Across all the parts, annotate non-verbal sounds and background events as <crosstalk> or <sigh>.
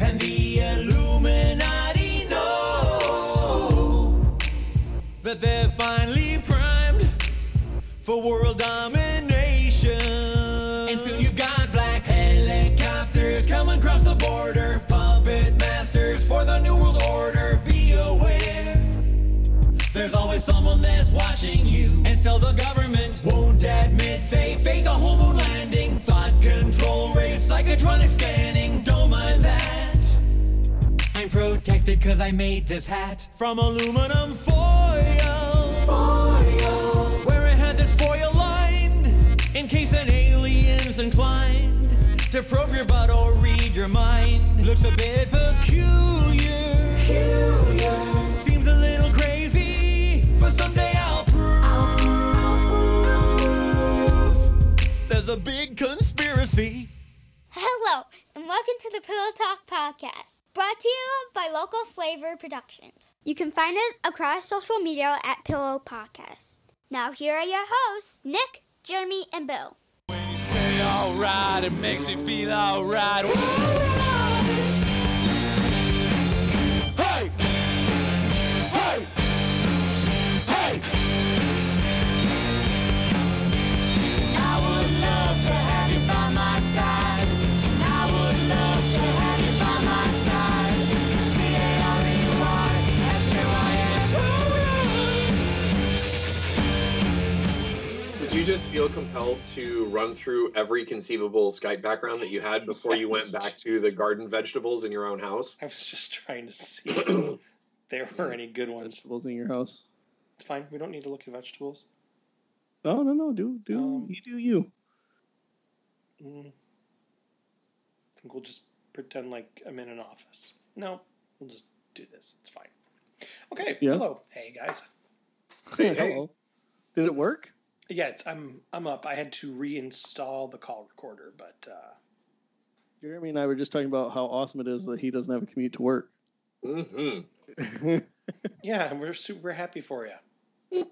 and the Illuminati know that they're finally primed for world domination. And soon you've got black helicopters coming across the border, puppet masters for the new world order. Be aware. There's always someone that's watching you. And still the government won't admit they faked a whole moon landing. Thought control race, psychotronic scanning. Protected cause I made this hat from aluminum foil. Foil. Where it had this foil lined in case an alien's inclined to probe your butt or read your mind. Looks a bit peculiar. Peculiar. Seems a little crazy, but someday I'll prove there's a big conspiracy. Hello, and welcome to the Pillow Talk Podcast, brought to you by Local Flavor Productions. You can find us across social media at Pillow Podcast. Now, here are your hosts, Nick, Jeremy, and Bill. When you say alright, it makes me feel alright. Just feel compelled to run through every conceivable Skype background that you had before you went back to the garden vegetables in your own house? I was just trying to see <clears throat> if there were any good ones. Vegetables in your house. It's fine. We don't need to look at vegetables. No, no, no. Do do Um, you do you? Mm. I think we'll just pretend like I'm in an office. No, we'll just do this. It's fine. Okay. Yeah. Hello. Hey guys. Hey, hey. Hello. Did it work? Yeah, I'm I'm up. I had to reinstall the call recorder, but uh, Jeremy and I were just talking about how awesome it is that he doesn't have a commute to work. Mm-hmm. <laughs> yeah, we're super happy for you. <laughs>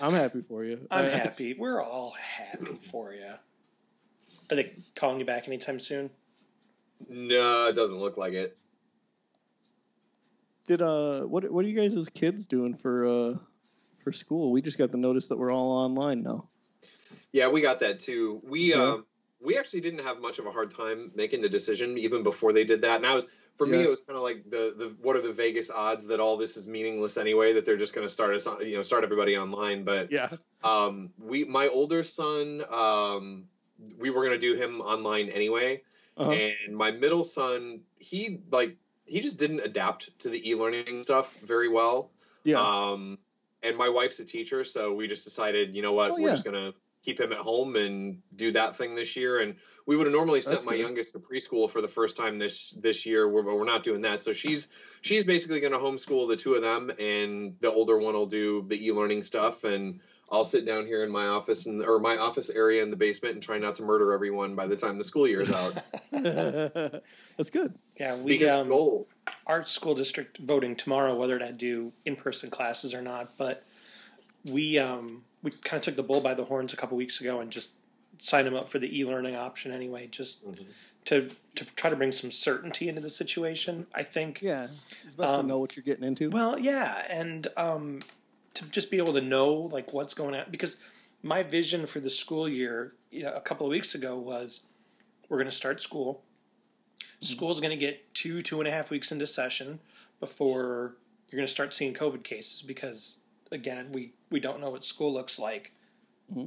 I'm happy for you. I'm happy. We're all happy for you. Are they calling you back anytime soon? No, it doesn't look like it. Did uh, what what are you guys as kids doing for uh for school? We just got the notice that we're all online now. Yeah, we got that too. We Yeah. um we actually didn't have much of a hard time making the decision even before they did that. And I was for me it was kind of like the the what are the Vegas odds that all this is meaningless anyway that they're just going to start us on, you know start everybody online, but Yeah. um we my older son um we were going to do him online anyway. Uh-huh. and my middle son he like he just didn't adapt to the e-learning stuff very well Yeah. um and my wife's a teacher so we just decided you know what Oh, we're yeah. just gonna keep him at home and do that thing this year and we would have normally sent That's my good. youngest to preschool for the first time this this year we're, but we're not doing that so she's she's basically going to homeschool the two of them and the older one will do the e-learning stuff and I'll sit down here in my office and or my office area in the basement and try not to murder everyone by the time the school year is out. <laughs> <laughs> That's good. Yeah, we because um, goal. our school district voting tomorrow whether to do in person classes or not. But we um, we kind of took the bull by the horns a couple weeks ago and just signed them up for the e learning option anyway, just to to try to bring some certainty into the situation. I think. Yeah. It's best Um, to know what you're getting into. Well, yeah, and um, to just be able to know like what's going on because my vision for the school year, you know, a couple of weeks ago was we're going to start school. School's going to get two two and a half weeks into session before you're going to start seeing COVID cases because again we we don't know what school looks like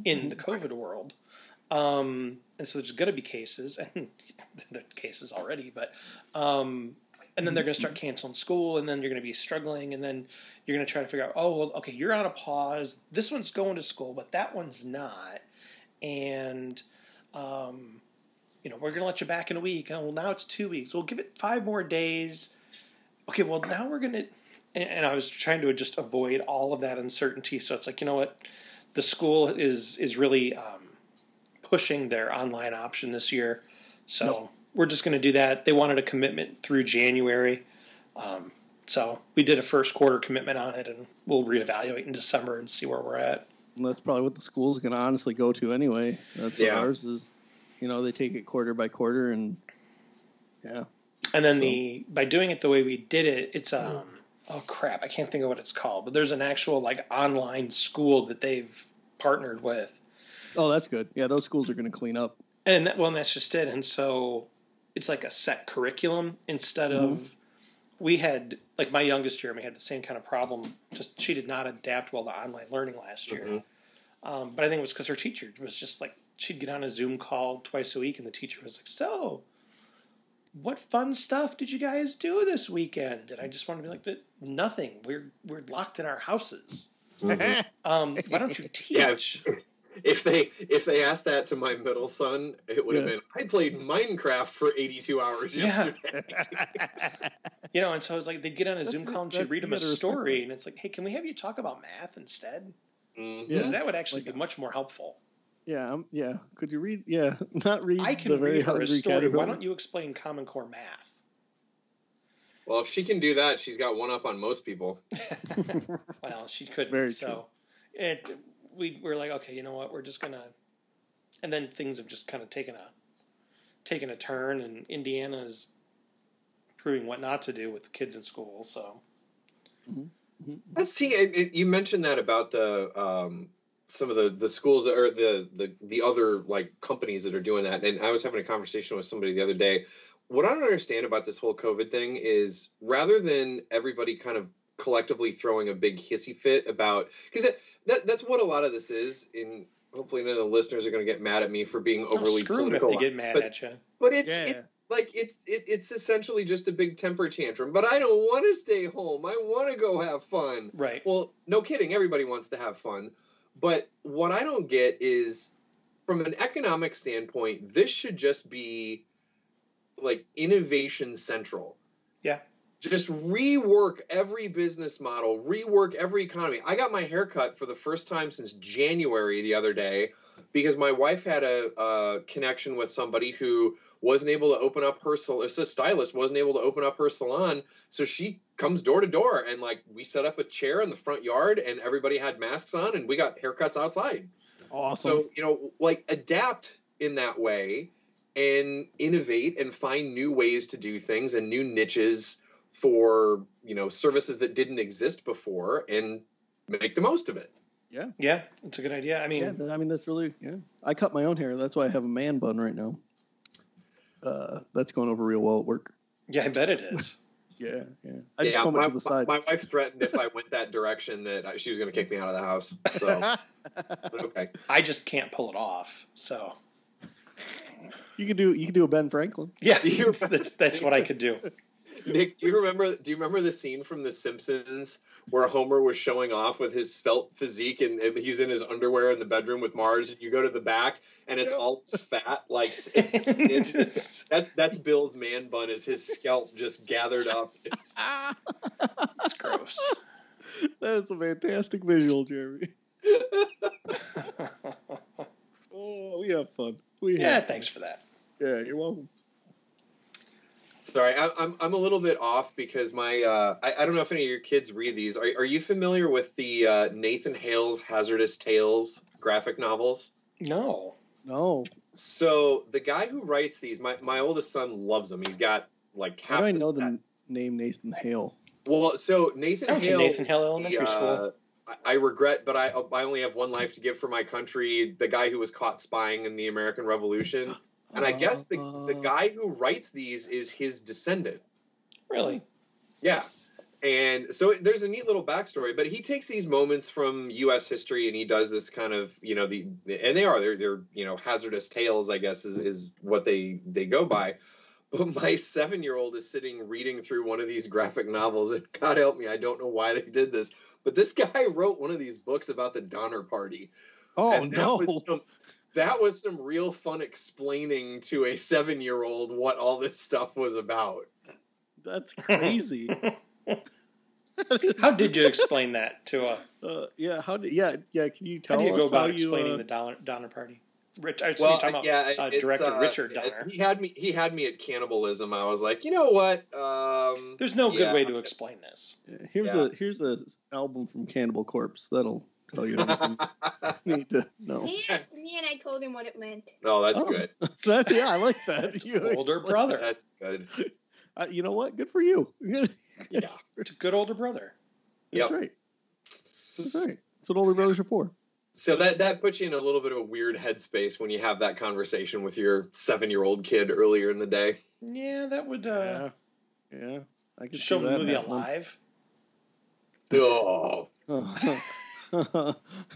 in the COVID world. Um, and so there's going to be cases, and <laughs> there are cases already, but um, and then they're going to start canceling school, and then you're going to be struggling, and then you're going to try to figure out, oh, well, okay, you're on a pause. This one's going to school, but that one's not, and um, you know, we're going to let you back in a week. Oh, well, now it's two weeks. We'll give it five more days. Okay, well, now we're going to, and, I was trying to just avoid all of that uncertainty. So it's like, you know what, the school is is really um, pushing their online option this year. So we're just going to do that. They wanted a commitment through January. Um, so we did a first quarter commitment on it, and we'll reevaluate in December and see where we're at. And that's probably what the school's going to honestly go to anyway. That's Yeah. what ours is. You know, they take it quarter by quarter, and yeah, And then So- the by doing it the way we did it, it's um oh crap, I can't think of what it's called, but there's an actual like online school that they've partnered with. Oh, that's good. Yeah, those schools are going to clean up. And that, well, and that's just it. And so it's like a set curriculum instead of we had like my youngest Jeremy had the same kind of problem. Just she did not adapt well to online learning last year. Um, but I think it was because her teacher was just like she'd get on a Zoom call twice a week, and the teacher was like, "So, what fun stuff did you guys do this weekend?" And I just wanted to be like, nothing. We're we're locked in our houses. Um, why don't you <laughs> Yeah. Teach?" If they if they asked that to my middle son, it would have Yeah. been I played Minecraft for 82 hours Yeah. yesterday. <laughs> You know, and so I was like, they'd get on a Zoom call and she'd read them you a story, that. and it's like, hey, can we have you talk about math instead? Mhm. Yeah. Because that would actually Like- be much more helpful. Yeah, um, yeah. Could you read? Yeah, <laughs> not read. I the can very read her a hungry story. Why don't you explain Common Core math? Well, if she can do that, she's got one up on most people. <laughs> Well, she couldn't. Very so it we were like, okay, you know what? We're just gonna. And then things have just kind of taken a taken a turn, and Indiana is proving what not to do with kids in school. So Let's see. It, it, you mentioned that about the um, some of the the schools or the the the other like companies that are doing that. And I was having a conversation with somebody the other day. What I don't understand about this whole COVID thing is rather than everybody kind of collectively throwing a big hissy fit about because that, that that's what a lot of this is. In hopefully none of the listeners are going to get mad at me for being oh, overly screw 'em if political. they get mad but- at you. But it's Yeah. it's like it's it, it's essentially just a big temper tantrum. But I don't want to stay home. I want to go have fun. Right. Well, no kidding. Everybody wants to have fun. But what I don't get is from an economic standpoint, this should just be like innovation central. Yeah. Just rework every business model, rework every economy. I got my haircut for the first time since January the other day because my wife had a, a connection with somebody who wasn't able to open up her salon. It's a stylist wasn't able to open up her salon, so she comes door to door and like we set up a chair in the front yard and everybody had masks on and we got haircuts outside. Awesome. So you know, like adapt in that way and innovate and find new ways to do things and new niches for you know services that didn't exist before and make the most of it. Yeah, yeah, it's a good idea. I mean, yeah, I mean that's really yeah. I cut my own hair. That's why I have a man bun right now. Uh, that's going over real well at work. yeah, I bet it is. <laughs> Yeah, yeah. I just yeah, comb my, it to the side. my wife threatened if I went that direction that she was going to kick me out of the house. So <laughs> okay, I just can't pull it off. So you could do you could do a Ben Franklin. yeah, <laughs> that's that's what I could do. Nick, do you remember? Do you remember the scene from The Simpsons where Homer was showing off with his svelte physique and, and he's in his underwear in the bedroom with Marge, and you go to the back and it's Yeah. all <laughs> fat, like it's, it's, that. That's Bill's man bun. Is his scalp just gathered up? <laughs> It's gross. That's a fantastic visual, Jeremy. <laughs> oh, we have fun. We Yeah, have thanks for that. Yeah, you're welcome. Sorry, I, I'm I'm a little bit off because my uh, I, I don't know if any of your kids read these. Are are you familiar with the uh, Nathan Hale's Hazardous Tales graphic novels? No. No, So the guy who writes these, my, my oldest son loves them. He's got like half. how do I know set. the name Nathan Hale? Well, so Nathan I Hale. Nathan Hale Elementary the, School. uh, I- I regret, but I I only have one life to give for my country. The guy who was caught spying in the American Revolution, <laughs> and I guess the the Uh, guy who writes these is his descendant. Really? Yeah. And so there's a neat little backstory, but he takes these moments from U.S. history and he does this kind of, you know, the and they are they're they're you know hazardous tales, I guess is is what they they go by. But my seven year old is sitting reading through one of these graphic novels, and <laughs> God help me, I don't know why they did this, but this guy <laughs> wrote one of these books about the Donner Party. Oh and no! was some, that was some real fun explaining to a seven year old what all this stuff was about. That's <laughs> crazy. How did you explain that to a? <laughs> Uh, yeah, how did? Yeah, yeah. Can you tell How do you us go about how you? explaining uh, the Donner, Donner Party? Rich, I well, talking about yeah, uh, director uh, Richard Donner. He had me. He had me at cannibalism. I was like, you know what? Um, There's no good way to explain this. here's yeah. a here's a album from Cannibal Corpse that'll tell you everything you need to know. He asked me, and I told him what it meant. no, that's Oh. good. <laughs> That, yeah, I like that. You Older explain- brother. That's good. Uh, you know what? Good for you. <laughs> Yeah. It's a good older brother. That's Yep. right. That's right. That's what older brothers are for. So that that puts you in a little bit of a weird headspace when you have that conversation with your seven year old kid earlier in the day. Yeah, that would uh, yeah. Yeah. I could show the movie happening. alive. <laughs> Oh. Oh.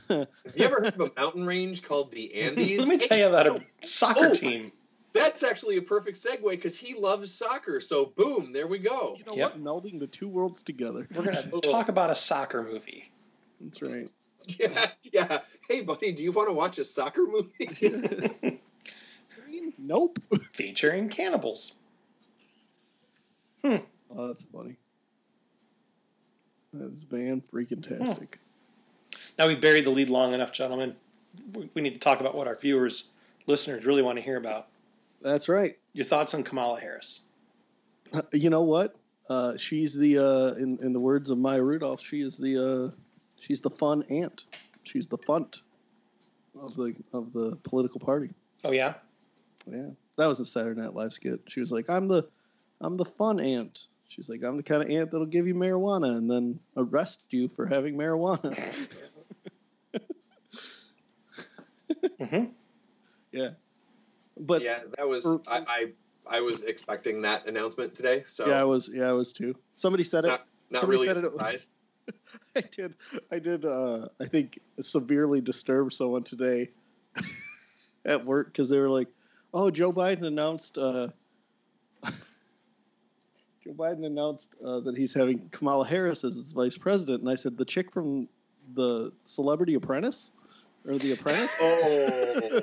Have you ever heard of a mountain range called the Andes? Let me tell you about a soccer Oh. team. That's actually a perfect segue because he loves soccer. So boom, there we go. you know Yep. what? Melding the two worlds together. We're gonna <laughs> talk about a soccer movie. That's right. Yeah, yeah. Hey, buddy, do you want to watch a soccer movie? <laughs> Nope. featuring cannibals. Hmm. Oh, that's funny. That is man freaking tastic. Now we've buried the lead long enough, gentlemen. We need to talk about what our viewers, listeners really want to hear about. That's right. Your thoughts on Kamala Harris? Uh, You know what? Uh, she's the uh, in in the words of Maya Rudolph, she is the uh, she's the fun aunt. She's the funt of the of the political party. Oh yeah, Yeah, that was a Saturday Night Live skit. She was like, "I'm the I'm the fun aunt." She's like, "I'm the kind of aunt that'll give you marijuana and then arrest you for having marijuana." <laughs> Mhm. <laughs> Yeah, but yeah. yeah, that was For- I, I I was expecting that announcement today. So yeah, I was. Yeah, I was too. Somebody said it's it. not, not somebody really a said it- <laughs> I did. I did. Uh, I think severely disturb someone today <laughs> at work because they were like, "Oh, Joe Biden announced." Uh, Joe Biden announced uh, that he's having Kamala Harris as his vice president, and I said, "The chick from the Celebrity Apprentice or The Apprentice?" Oh,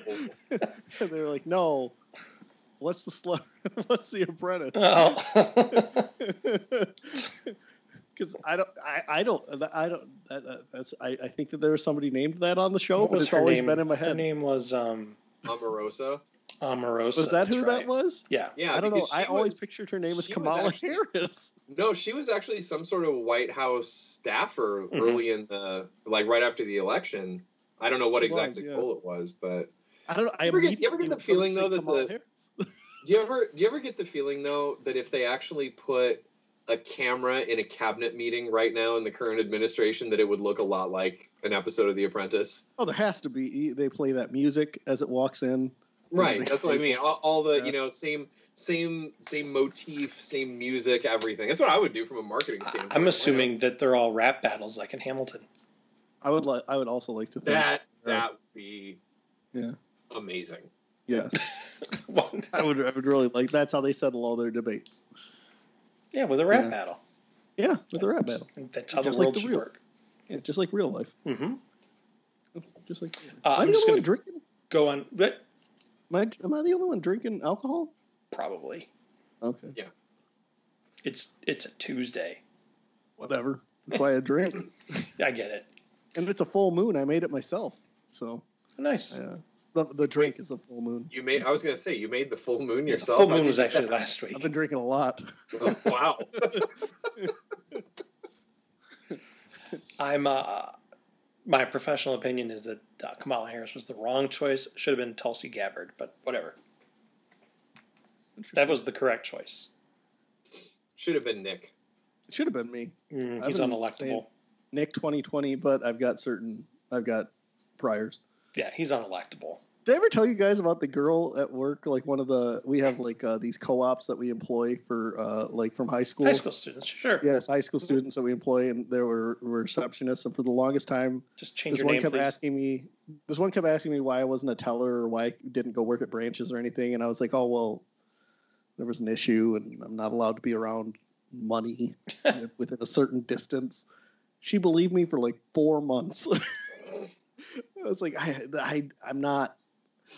<laughs> and they're like, "No." What's the slu- <laughs> What's the Apprentice? oh. <laughs> because I don't, I, I don't, I don't. That, that, that's. I, I think that there was somebody named that on the show, what but it's always name? been in my head. Her name was um, Omarosa. Omarosa. Was that who right. that was? Yeah. Yeah, I don't know. I she always pictured her name as she was Kamala actually- Harris. No, she was actually some sort of White House staffer Mm-hmm. Mhm. early in the like right after the election. I don't know what She was, exactly yeah. role it was, but I don't know. I You ever get- you ever get the feeling, though, that the- <laughs> do you ever do you ever get the feeling though that if they actually put a camera in a cabinet meeting right now in the current administration that it would look a lot like an episode of The Apprentice? Oh, there has to be. They play that music as it walks in. Right, <laughs> that's what I mean. All, all the Yeah. you know same same same motif, same music, everything. That's what I would do from a marketing I- standpoint. I'm assuming that they're all rap battles like in Hamilton. I would like. I would also like to think that that would be Yeah. amazing. Yes, <laughs> I would. I would really like. That's how they settle all their debates. yeah, with a rap Yeah. battle. Yeah, with a rap battle. That's how Just the like world the should real- work. Yeah, just like real life. Mm-hmm. Just like. Uh, am I I'm the just only one gonna- drinking? Go on, but Am I, am I the only one drinking alcohol? probably Okay, Yeah. it's it's a Tuesday. whatever. That's why I drink, <laughs> I get it. And it's a full moon. I made it myself, so Nice. yeah. The, the drink is a full moon. You made. I was gonna say you made the full moon yourself. The full moon was actually <laughs> last week. I've been drinking a lot. Oh, <laughs> wow. <laughs> I'm uh, my professional opinion is that uh, Kamala Harris was the wrong choice. Should have been Tulsi Gabbard, but whatever. That was the correct choice. Should have been Nick. It should have been me, Mm, I've he's been unelectable. saying- Nick 2020. But I've got certain. I've got priors. Yeah, he's unelectable. Did I ever tell you guys about the girl at work? Like one of the we have like uh, these co-ops that we employ for uh, like from high school. High school students, sure. Yes, high school students that we employ, and there were, were receptionists. And for the longest time, Just change this one name, kept please. asking me. This one kept asking me why I wasn't a teller or why I didn't go work at branches or anything. And I was like, oh well, there was an issue, and I'm not allowed to be around money <laughs> within a certain distance. She believed me for like four months. <laughs> I was like, I, I, I'm not.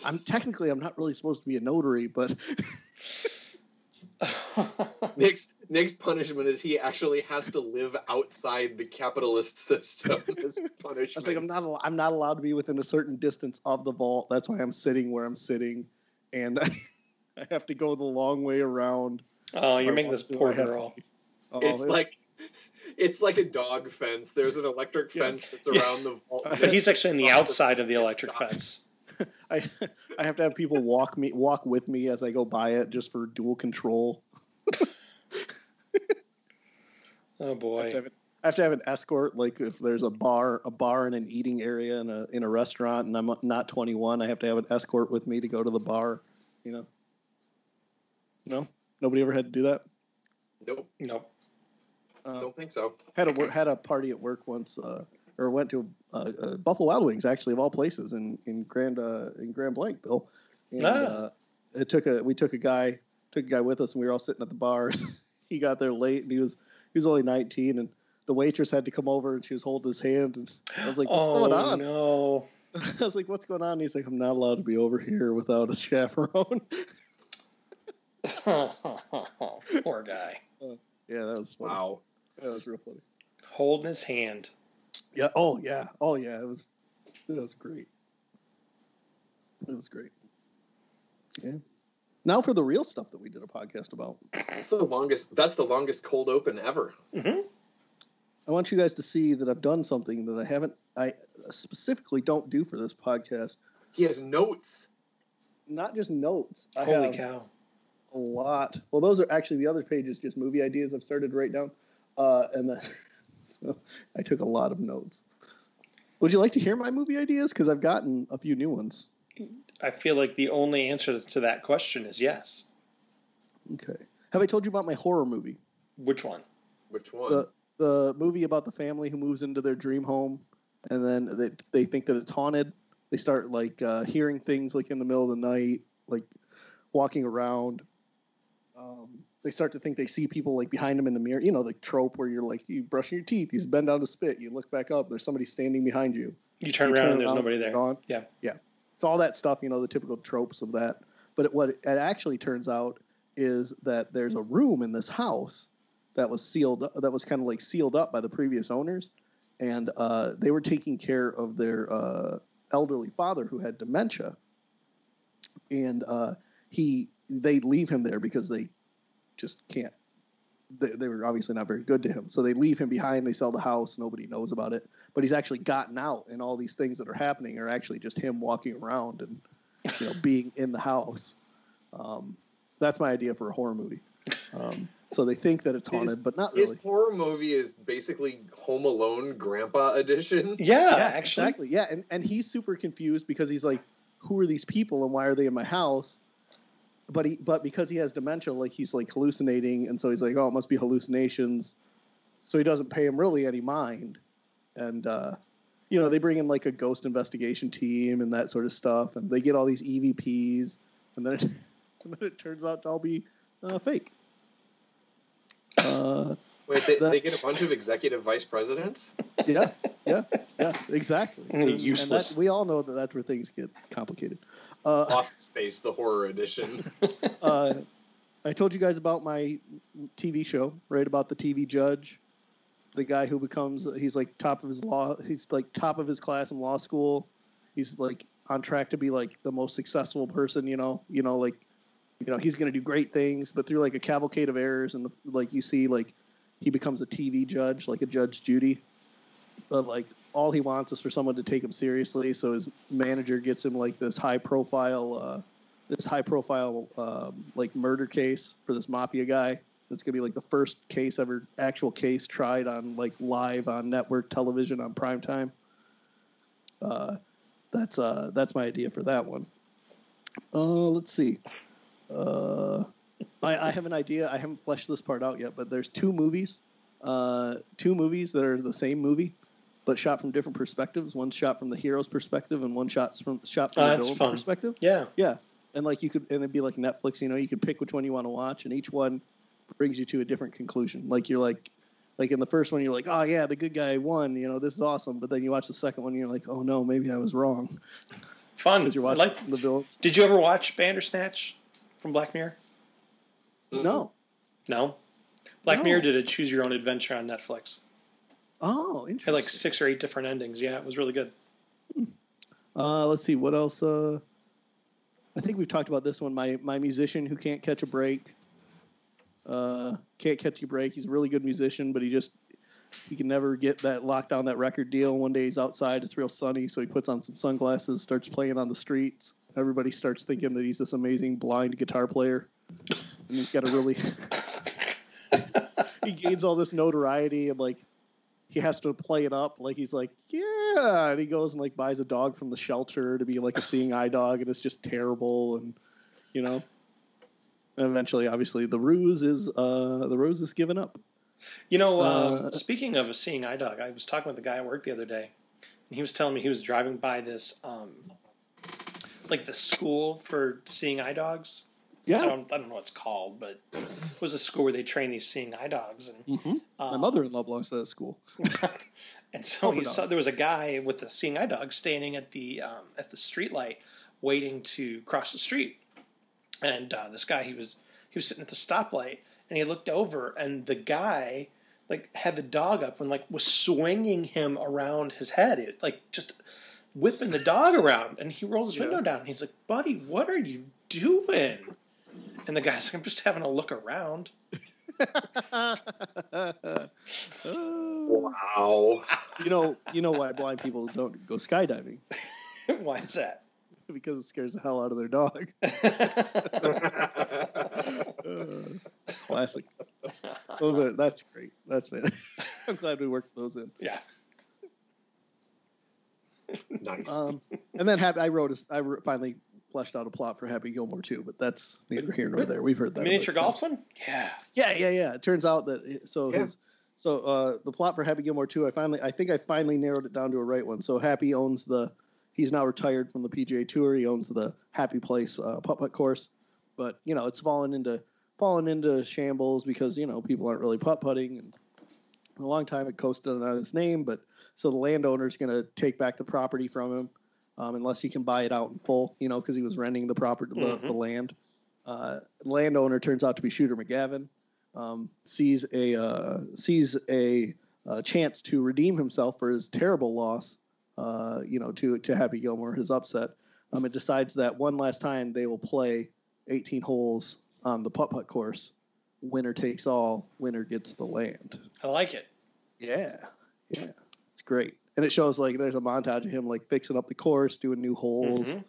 I'm technically I'm not really supposed to be a notary, but <laughs> Nick's Nick's punishment is he actually has to live outside the capitalist system. <laughs> As punishment. I was like, I'm not. al- I'm not allowed to be within a certain distance of the vault. That's why I'm sitting where I'm sitting, and I have to go the long way around. oh, you're making this poor I have to- girl. Oh, It's like it's like a dog fence. There's an electric Yeah. fence that's Yeah. around the vault. <laughs> But he's actually on the outside of the <laughs> electric fence. <laughs> I, I have to have people walk me walk with me as I go by it just for dual control. Oh I have, to boy. I have to have an escort. Like if there's a bar, a bar and an eating area in a in a restaurant, and I'm not 21, I have to have an escort with me to go to the bar. You know. No, nobody ever had to do that. Nope, Nope. Uh, don't think so. had a had a party at work once, uh, or went to uh, uh, Buffalo Wild Wings, actually of all places in in Grand uh, in Grand Blanc, Bill. And Ah. uh, it took a we took a guy took a guy with us, and we were all sitting at the bar. <laughs> he got there late, and he was he was only 19, and the waitress had to come over, and she was holding his hand, and I was like, "What's oh going on?" no. <laughs> I was like, "What's going on?" And he's like, "I'm not allowed to be over here without a chaperone." <laughs> Poor guy. yeah, that was funny. Wow. That was real funny. Holding his hand. Yeah. Oh yeah. Oh yeah. It was. It was great. It was great. Yeah. Now for the real stuff that we did a podcast about. That's the longest. That's the longest cold open ever. Mm-hmm. I want you guys to see that I've done something that I haven't. I specifically don't do for this podcast. He has notes. Not just notes. I Holy have cow. a lot. Well, those are actually the other pages, just movie ideas I've started to write down, uh, and then <laughs> so I took a lot of notes. Would you like to hear my movie ideas? Because I've gotten a few new ones. I feel like the only answer to that question is yes. Okay. Have I told you about my horror movie? Which one? Which one? the the movie about the family who moves into their dream home and then they, they think that it's haunted they start like uh, hearing things like in the middle of the night like walking around um, they start to think they see people like behind them in the mirror you know the trope where you're like you brushing your teeth you bend down to spit you look back up there's somebody standing behind you You turn You around turn and there's around, nobody there. gone. Yeah. yeah so all that stuff you know the typical tropes of that but what it actually turns out is that there's a room in this house that was sealed that was kind of like sealed up by the previous owners and uh, they were taking care of their uh, elderly father who had dementia and uh, he they leave him there because they just can't they, they were obviously not very good to him. So they leave him behind they sell the house nobody knows about it. But he's actually gotten out and all these things that are happening are actually just him walking around and you know being in the house. Um, that's my idea for a horror movie. Um, so they think that it's His- haunted but not His really. horror movie is basically Home Alone Grandpa Edition. <laughs> Yeah, yeah actually. exactly. Yeah and, and he's super confused because he's like who are these people and why are they in my house but he but because he has dementia like he's like hallucinating and so he's like oh it must be hallucinations so he doesn't pay him really any mind and uh you know they bring in like a ghost investigation team and that sort of stuff and they get all these evps and then it, <laughs> and then it turns out to all be uh, fake uh Wait, they, That- they get a bunch of executive vice presidents. yeah, yeah, yes, exactly. <laughs> And- and useless. that- we all know that that's where things get complicated. Uh, Office Space, the horror edition. <laughs> uh, I told you guys about my TV show, right? About the TV judge, the guy who becomes he's like top of his law, he's like top of his class in law school. He's like on track to be like the most successful person, you know, you know, like you know he's going to do great things, but through like a cavalcade of errors and the, like you see like he becomes a TV judge, like a Judge Judy, but like all he wants is for someone to take him seriously. So his manager gets him like this high profile, uh, this high profile um, like murder case for this mafia guy. It's gonna be like the first case ever, actual case tried on like live on network television on prime time. Uh, that's uh, that's my idea for that one. Uh, let's see. Uh, I, I have an idea. I haven't fleshed this part out yet, but there's two movies, uh, two movies that are the same movie, but shot from different perspectives. One shot from the hero's perspective, and one shot from shot from Oh, the villain's perspective. Yeah. Yeah, and like you could, and it'd be like Netflix. You know, you could pick which one you want to watch, and each one brings you to a different conclusion. Like you're like, like in the first one, you're like, oh yeah, the good guy won. You know, this is awesome. But then you watch the second one, and you're like, oh no, maybe I was wrong <laughs> Fun. because you're I like. the villains. Did you ever watch Bandersnatch from Black Mirror? No. No. Black No. Mirror did a Choose Your Own Adventure on Netflix. Oh, Had interesting. like six or eight different endings. Yeah, it was really good. Uh, let's see what else. Uh, I think we've talked about this one. My my musician who can't catch a break. Uh, can't catch a break. He's a really good musician, but he just he can never get that locked on that record deal. One day he's outside, it's real sunny, so he puts on some sunglasses, starts playing on the streets. Everybody starts thinking that he's this amazing blind guitar player, and he's got a really <laughs> he gains all this notoriety and like he has to play it up like he's like yeah and he goes and like buys a dog from the shelter to be like a seeing eye dog and it's just terrible and you know and eventually obviously the ruse is uh the ruse is given up You know, um, Uh, speaking of a seeing eye dog, I was talking with a guy at work the other day, and he was telling me he was driving by this, um, like the school for seeing eye dogs. I yeah don't, I don't know what it's called, but it was a school where they train these seeing eye dogs, and hmm my um, mother-in-law belongs to that school <laughs> and so it saw there was a guy with a seeing eye dog standing at the um, at the street light, waiting to cross the street. And uh, this guy, he was he was sitting at the stoplight, and he looked over, and the guy like had the dog up and like was swinging him around his head, it, like just whipping the dog around. And he rolled his Yeah. window down. And he's like, "Buddy, what are you doing?" And the guy's like, "I'm just having a look around." Wow. you know you know why blind people don't go skydiving <laughs> Why is that? because it scares the hell out of their dog Uh, <laughs> classic those are that's great that's man <laughs> i'm glad we worked those in yeah. nice. um and then Happy, i wrote a, i wr- finally fleshed out a plot for happy gilmore too but that's neither here nor there. We've heard that The a miniature golf one? Yeah. yeah yeah yeah. It turns out that so Yeah. his so uh the plot for happy gilmore 2 i finally i think i finally narrowed it down to a right one. So happy owns the he's now retired from the pga tour. He owns the happy place uh, putt putt course. But you know it's fallen into fallen into shambles because you know people aren't really putt putting. And a long time it coasted on his name but so the landowner's going to take back the property from him um, unless he can buy it out in full you know because he was renting the property the, Mhm. the land uh, landowner turns out to be shooter mcgavin um, sees a uh, sees a, uh chance to redeem himself for his terrible loss uh, you know to to happy gilmore his upset um, and decides that one last time they will play 18 holes on the putt putt course. Winner takes all. Winner gets the land. I like it. Yeah, yeah, it's great. And it shows like there's a montage of him like fixing up the course, doing new holes. Mhm.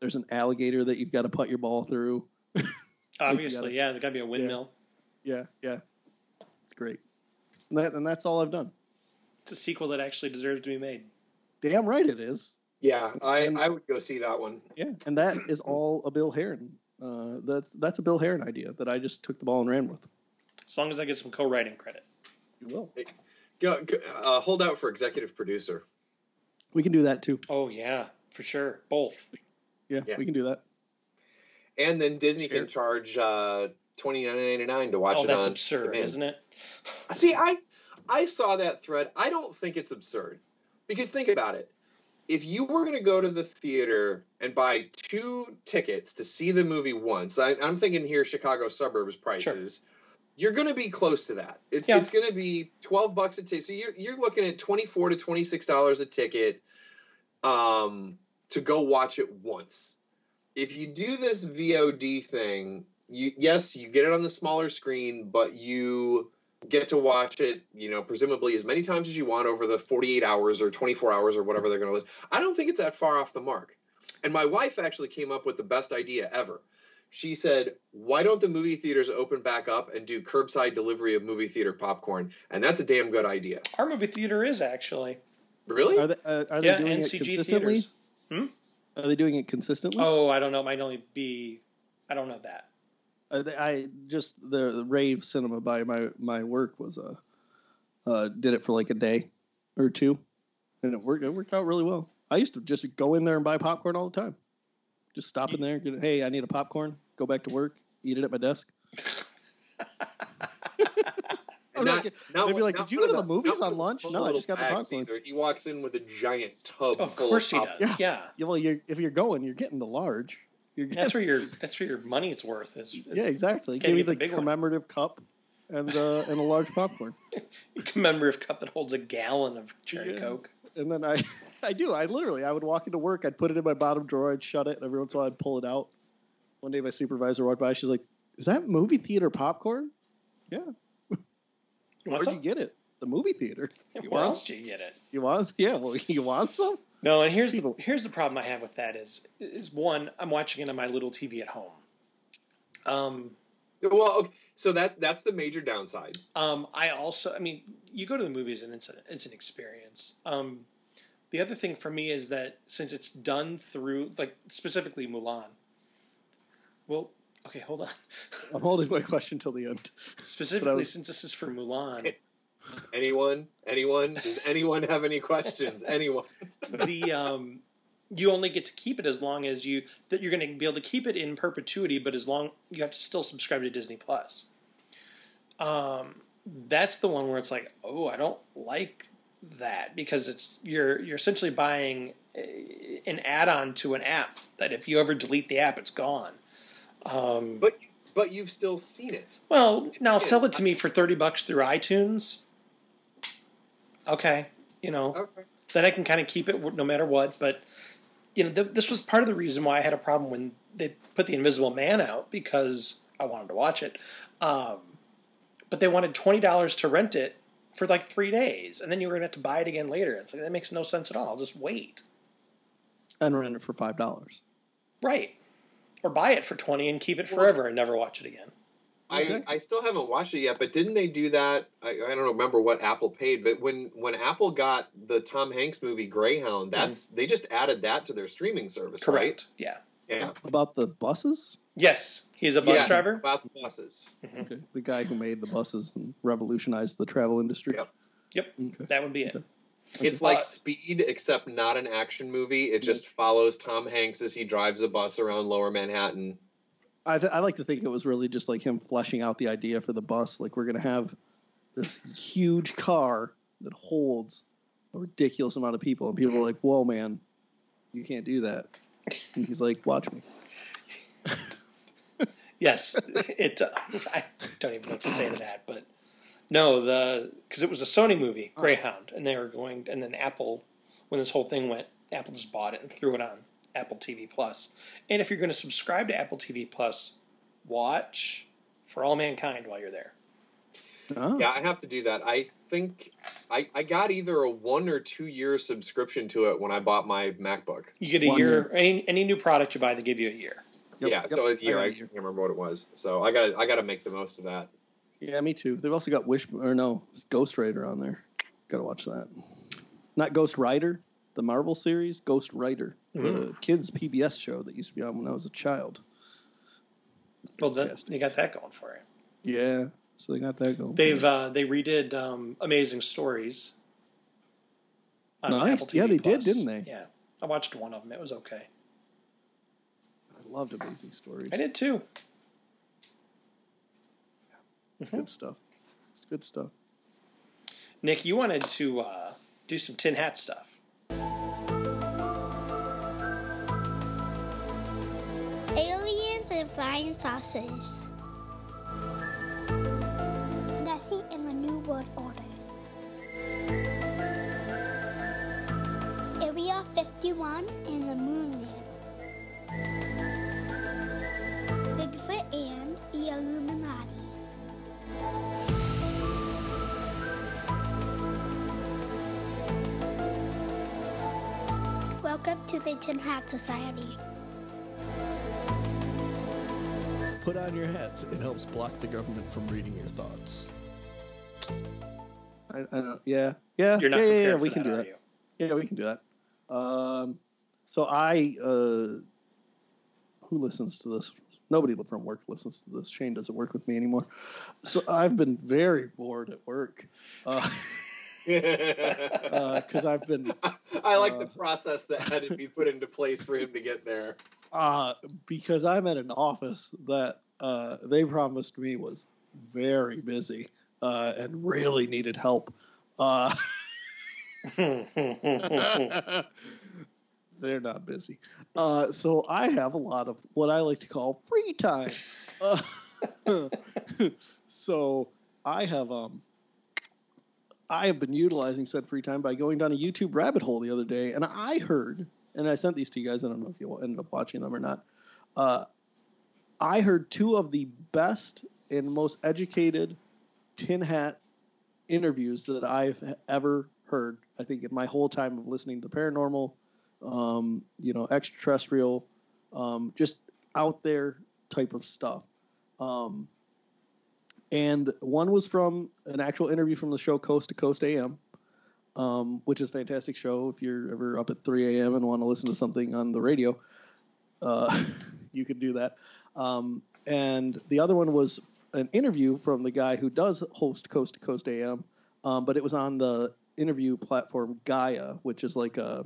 There's an alligator that you've got to put your ball through. <laughs> Obviously, gotta- yeah, there got to be a windmill. Yeah, yeah, it's great. And, that, and that's all I've done. It's a sequel that actually deserves to be made. Damn right it is. yeah, I, and- I would go see that one. Yeah, and that is all a Bill Heron. Uh, that's that's a Bill Heron idea that I just took the ball and ran with. As long as I get some co-writing credit. You will. Go, go, uh, hold out for executive producer. We can do that too. Oh yeah, for sure. Both. Yeah, Yeah. we can do that. And then Disney Sure. can charge uh, twenty nine ninety nine to watch oh, it that's on absurd, demand. isn't it? See, I I saw that thread. I don't think it's absurd because think about it. If you were going to go to the theater and buy two tickets to see the movie once, I, I'm thinking here Chicago suburbs prices. You're going to be close to that. It's, Yeah. it's going to be 12 bucks a ticket. So you're, you're looking at 24 to 26 dollars a ticket um, to go watch it once. If you do this VOD thing, you yes, you get it on the smaller screen, but you get to watch it, you know, presumably as many times as you want over the 48 hours or 24 hours or whatever they're going to list. I don't think it's that far off the mark. And my wife actually came up with the best idea ever. She said, "Why don't the movie theaters open back up and do curbside delivery of movie theater popcorn?" And that's a damn good idea. Our movie theater is actually. Really? Are they, uh, are they Yeah, doing it consistently? theaters. Are they doing it consistently? Oh, I don't know. It might only be. I don't know that. Uh, they- I just the, the rave cinema by my my work was uh, uh did it for like a day or two, and it worked. It worked out really well. I used to just go in there and buy popcorn all the time. Just stop in there, get hey, I need a popcorn. Go back to work, eat it at my desk. <laughs> I'm not- like- not they'd be like, "Did you go to of the movies on lunch?" No, I just got the popcorn. either. He walks in with a giant tub. Of full course he popcorn. does. Yeah. Yeah. Yeah, well, you're, if you're going, you're getting the large. You're getting, That's where your that's where your money's worth. Is, <laughs> is yeah, exactly. Give me the the, big one. commemorative cup and uh, and a large popcorn. <laughs> a commemorative cup that holds a gallon of cherry Yeah. coke. And then I, I do. I literally, I would walk into work. I'd put it in my bottom drawer. I'd shut it, and every once in a while, I'd pull it out. One day, my supervisor walked by. She's like, "Is that movie theater popcorn?" Yeah. Where'd some? you get it? The movie theater. You Where want? else do you get it? You want? <laughs> Yeah. Well, you want some? No, and here's People- the, here's the problem I have with that is is one I'm watching it on my little TV at home. Um, Well, okay, so that's that's the major downside. Um, I also, I mean, you go to the movies and it's, a, it's an experience. Um, the other thing for me is that since it's done through, like specifically Mulan. Well, okay, hold on. <laughs> I'm holding my question till the end. specifically, was- since this is for Mulan, Anyone? Anyone? Does anyone have any questions? Anyone? the um, you only get to keep it as long as you that you're going to be able to keep it in perpetuity, but as long you have to still subscribe to Disney Plus. Um, that's the one where it's like, oh, I don't like that because it's you're you're essentially buying a, an add-on to an app that if you ever delete the app, it's gone. Um, But but you've still seen it. well, now sell it to me for thirty bucks through iTunes. Okay, you know Okay. then I can kind of keep it no matter what. But you know, th- this was part of the reason why I had a problem when they put the Invisible Man out because I wanted to watch it. Um, but they wanted twenty dollars to rent it for like three days, and then you were gonna have to buy it again later. It's like that makes no sense at all. Just wait, And rent it for five dollars. right? Or buy it for twenty and keep it forever and never watch it again. Okay. I, I still haven't watched it yet, but didn't they do that? I, I don't remember what Apple paid, but when when Apple got the Tom Hanks movie Greyhound, mm-hmm. that's they just added that to their streaming service, Correct. Yeah. right? Yeah. About the buses? Yes, he's a bus Yeah, driver. About the buses. Mm-hmm. Okay. The guy who made the buses and revolutionized the travel industry. Yep. Yep, Okay. that would be it. Okay. It's like Speed, except not an action movie. It just follows Tom Hanks as he drives a bus around Lower Manhattan. I, th- I like to think it was really just like him fleshing out the idea for the bus. Like we're gonna have this huge car that holds a ridiculous amount of people, and people are like, "Whoa, man, you can't do that." And he's like, "Watch me." <laughs> Yes, it. Uh, I don't even know what to say to that, but no, the because it was a Sony movie, oh. Greyhound, and they were going, and then Apple, when this whole thing went, Apple just bought it and threw it on Apple TV Plus. And if you're going to subscribe to Apple TV Plus, watch For All Mankind while you're there. Oh. Yeah, I have to do that. I think I, I got either a one or two year subscription to it when I bought my MacBook. You get a One year, year. any any new product you buy, they give you a year. Yep, yeah, yep, so it was a year. got I a can't remember what it was. So I got I got to make the most of that. Yeah, me too. They've also got Wish or no Ghostwriter on there. Got to watch that. Not Ghost Rider, the Marvel series. Ghostwriter, the Mhm. kids PBS show that used to be on when I was a child. Well, you got that going for you. Yeah, so they got that going. They've uh, they redid um, Amazing Stories. on Nice. Apple Yeah, they Plus. did, didn't they? Yeah, I watched one of them. It was okay. I loved Amazing Stories. I did too. It's good stuff. It's good stuff. Nick, you wanted to uh, do some tin hat stuff. Aliens and flying saucers. Nessie in the New World Order. Area 51 in the Moon Landing. Bigfoot and the Illuminati. Welcome to the Tin Hat Society. Put on your hat. It helps block the government from reading your thoughts. I, I don't. Yeah, yeah. You're not yeah, yeah, prepared yeah, we that, can do that. you? Yeah, we can do that. Um, so I, uh, who listens to this? Nobody from work listens to this. Shane doesn't work with me anymore. So I've been very bored at work <laughs> because I I've been I like the Uh, process that had to be put into place for him to get there. uh, because I'm at an office that uh, they promised me was very busy uh, and really needed help. Uh, <laughs> <laughs> they're not busy. Uh, so I have a lot of what I like to call free time. Uh, <laughs> so I have um I have been utilizing said free time by going down a YouTube rabbit hole the other day, and I heard, and I sent these to you guys. I don't know if you ended up watching them or not. Uh, I heard two of the best and most educated tin hat interviews that I've ever heard. I think in my whole time of listening to paranormal, um, you know, extraterrestrial, um, just out there type of stuff. Um, and one was from an actual interview from the show Coast to Coast AM, um, which is a fantastic show. If you're ever up at 3 a.m. and want to listen to something on the radio, uh, <laughs> you could do that. Um, and the other one was an interview from the guy who does host Coast to Coast AM, um, but it was on the interview platform Gaia, which is like a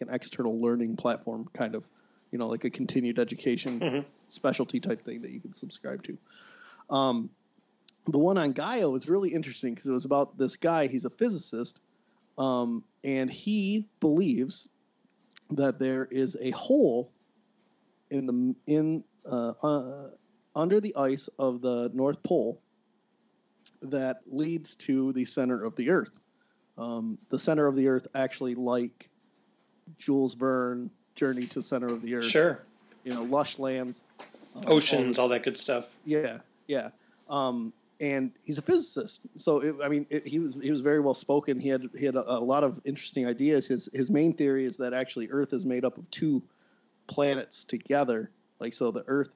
like an external learning platform, kind of, you know, like a continued education specialty type thing that you can subscribe to. Um, the one on Gaia was really interesting because it was about this guy. He's a physicist, um, and he believes that there is a hole in the in uh, uh, under the ice of the North Pole that leads to the center of the Earth. Um, the center of the Earth, actually, like Jules Verne, Journey to the Center of the Earth. Sure. You know, lush lands, um, Oceans, all all that good stuff. yeah, yeah. Um, and he's a physicist, so it, I mean, it, he was he was very well spoken. He had he had a, a lot of interesting ideas. His his main theory is that actually Earth is made up of two planets together. Like so, the Earth.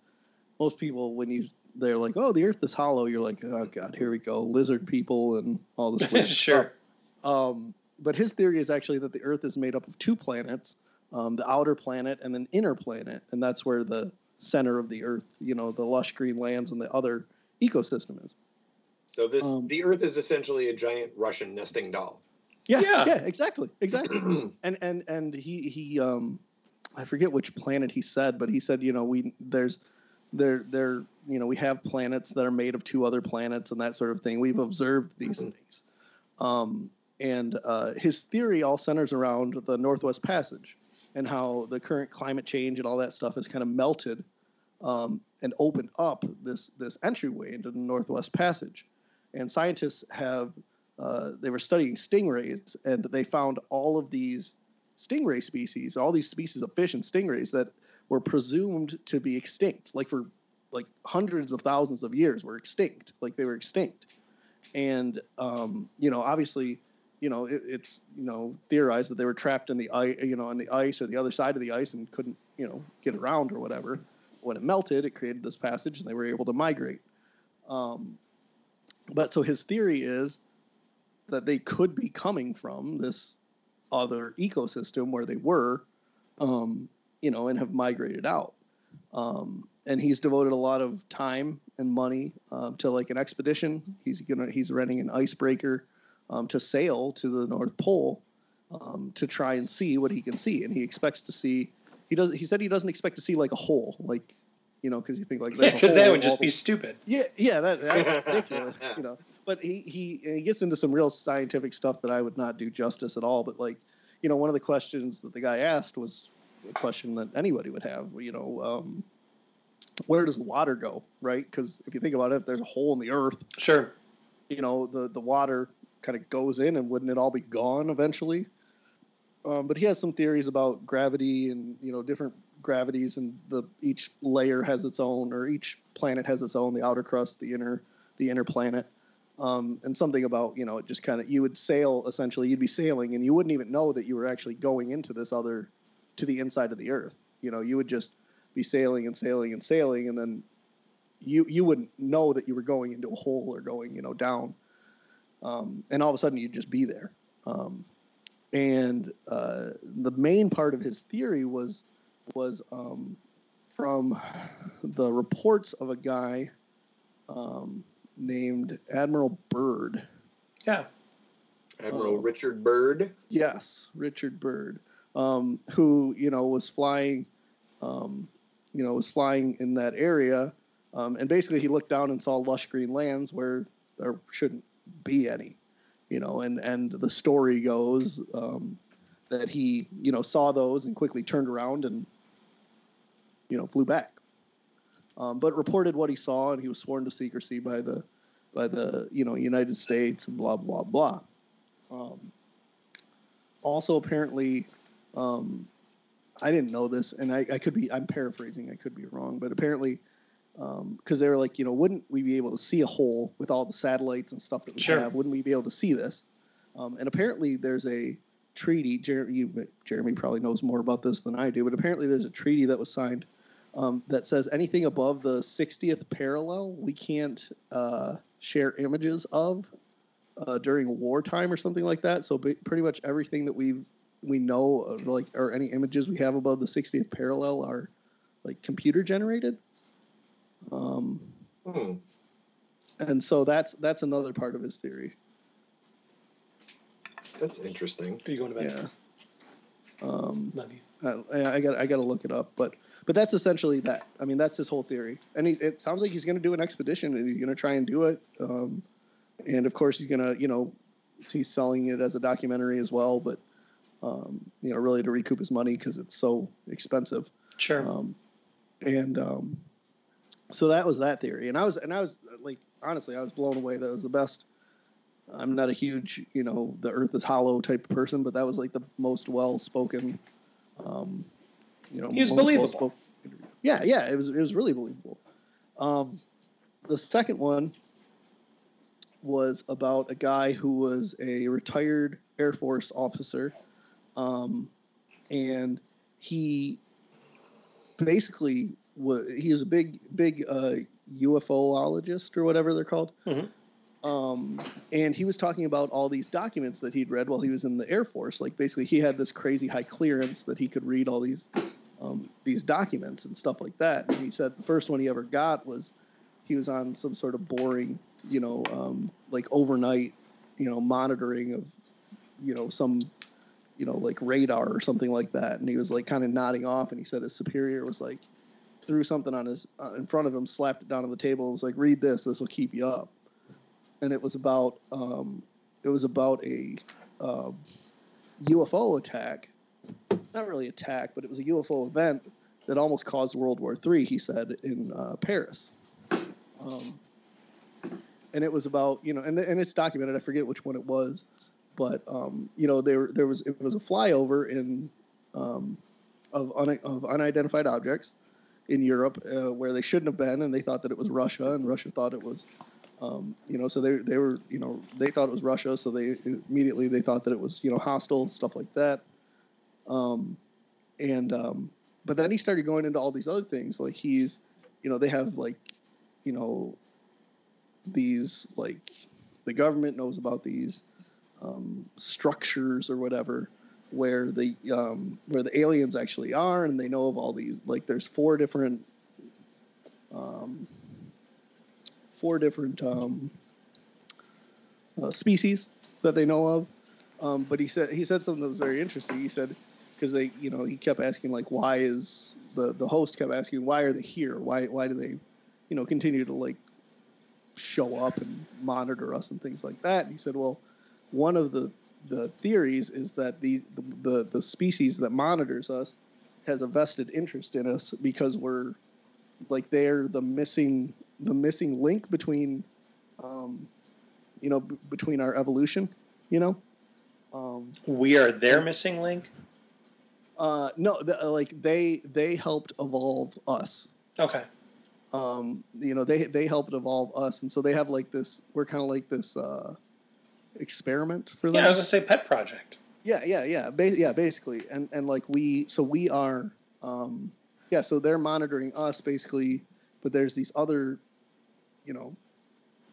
Most people, when you they're like, "Oh, the Earth is hollow," you're like, "Oh God, here we go, lizard people and all this weird <laughs> Sure. stuff." Um, but his theory is actually that the Earth is made up of two planets, um, the outer planet and an inner planet, and that's where the center of the Earth, you know, the lush green lands and the other ecosystem is. So this Um, the Earth is essentially a giant Russian nesting doll. Yeah, Yeah. yeah, exactly, exactly. <clears throat> and and and he he um, I forget which planet he said, but he said you know we there's there there you know we have planets that are made of two other planets and that sort of thing. We've observed these things, um, and uh, his theory all centers around the Northwest Passage and how the current climate change and all that stuff has kind of melted um, and opened up this this entryway into the Northwest Passage. And scientists have uh, they were studying stingrays and they found all of these stingray species, all these species of fish and stingrays that were presumed to be extinct, like for like hundreds of thousands of years, were extinct, like they were extinct. And um, you know, obviously, you know, it, it's you know theorized that they were trapped in the ice, you know, on the ice or the other side of the ice and couldn't, you know, get around or whatever. When it melted, it created this passage, and they were able to migrate. Um, but so his theory is that they could be coming from this other ecosystem where they were, um, you know, and have migrated out. Um, and he's devoted a lot of time and money um, to like an expedition. He's gonna he's renting an icebreaker um, to sail to the North Pole um, to try and see what he can see. And he expects to see. He does. He said he doesn't expect to see like a hole, like you know, because you think like Yeah, <laughs> because hole that would just be stupid. yeah, yeah, that, that's <laughs> ridiculous, you know. But he, he he gets into some real scientific stuff that I would not do justice at all. But like, you know, one of the questions that the guy asked was a question that anybody would have. You know, um, where does the water go? Right? Because if you think about it, if there's a hole in the earth, Sure. you know, the the water kind of goes in, and wouldn't it all be gone eventually? Um, but he has some theories about gravity and you know different gravities, and the each layer has its own, or each planet has its own. The outer crust, the inner, the inner planet, um, and something about you know it just kind of you would sail essentially. You'd be sailing, and you wouldn't even know that you were actually going into this other, to the inside of the Earth. You know, you would just be sailing and sailing and sailing, and then you you wouldn't know that you were going into a hole or going you know down um, and all of a sudden you'd just be there. Um, and uh, the main part of his theory was was um, from the reports of a guy um, named Admiral Byrd. Yeah. Admiral Oh. Richard Byrd. Yes, Richard Byrd, um, who you know was flying, um, you know, was flying in that area, um, and basically he looked down and saw lush green lands where there shouldn't be any, you know, and and the story goes um, that he you know saw those and quickly turned around and you know flew back, um, but reported what he saw and he was sworn to secrecy by the by the you know United States and blah blah blah. Um, also, apparently, um, I didn't know this, and I, I could be I'm paraphrasing, I could be wrong, but apparently, because they were like, you know, wouldn't we be able to see a hole with all the satellites and stuff that we Sure. have? Wouldn't we be able to see this? Um, and apparently, there's a treaty. Jeremy, you, Jeremy probably knows more about this than I do, but apparently, there's a treaty that was signed um, that says anything above the 60th parallel we can't uh, share images of uh, during wartime or something like that. So ba- pretty much everything that we we know like or any images we have above the 60th parallel are like computer generated. Um, Hmm. and so that's that's another part of his theory. That's interesting. Are you going to bed? Yeah. Um, Love you. I, I got I got to look it up, but but that's essentially that. I mean, that's his whole theory, and he, it sounds like he's going to do an expedition, and he's going to try and do it. Um, and of course, he's going to you know he's selling it as a documentary as well, but um, you know really to recoup his money because it's so expensive. Sure. Um, and um, so that was that theory, and I was and I was like honestly, I was blown away. That was the best. I'm not a huge, you know, the Earth is hollow type of person, but that was like the most well spoken. Um, you know, He was believable. Yeah, yeah, it was it was really believable. Um, the second one was about a guy who was a retired Air Force officer, um, and he basically was he was a big big uh, UFOologist or whatever they're called. Mhm. Um, and he was talking about all these documents that he'd read while he was in the Air Force. Like basically, he had this crazy high clearance that he could read all these um, these documents and stuff like that. And he said the first one he ever got was he was on some sort of boring, you know, um, like overnight, you know, monitoring of, you know, some, you know, like radar or something like that. And he was like kind of nodding off. And he said his superior was like threw something on his uh, in front of him, slapped it down on the table, and was like, "Read this. This will keep you up." And it was about um, it was about a um, UFO attack not really attack, but it was a UFO event that almost caused World War III. He said in uh, Paris, um, and it was about you know, and and it's documented. I forget which one it was, but um, you know, there there was it was a flyover in um, of un, of unidentified objects in Europe uh, where they shouldn't have been, and they thought that it was Russia, and Russia thought it was. Um, you know, so they they were you know they thought it was Russia, so they immediately they thought that it was you know hostile stuff like that. Um, and um, but then he started going into all these other things. Like he's, you know, they have like, you know, these like the government knows about these um, structures or whatever where the um, where the aliens actually are, and they know of all these. Like there's four different. Um, four different um, uh, species that they know of, um, but he said he said something that was very interesting. He said because they, you know, he kept asking like, why is the the host kept asking why are they here? Why why do they, you know, continue to like show up and monitor us and things like that? And he said, well, one of the the theories is that the the the species that monitors us has a vested interest in us because we're like they're the missing the missing link between um you know b- between our evolution you know um We are their missing link. uh, no, the, uh, like they they helped evolve us. Okay. Um, you know, they they helped evolve us, and so they have like this. We're kind of like this uh, experiment for them. Yeah, I was gonna say pet project. Yeah, yeah, yeah, ba- yeah, basically, and and like we, so we are, um, yeah, so they're monitoring us basically, but there's these other, you know,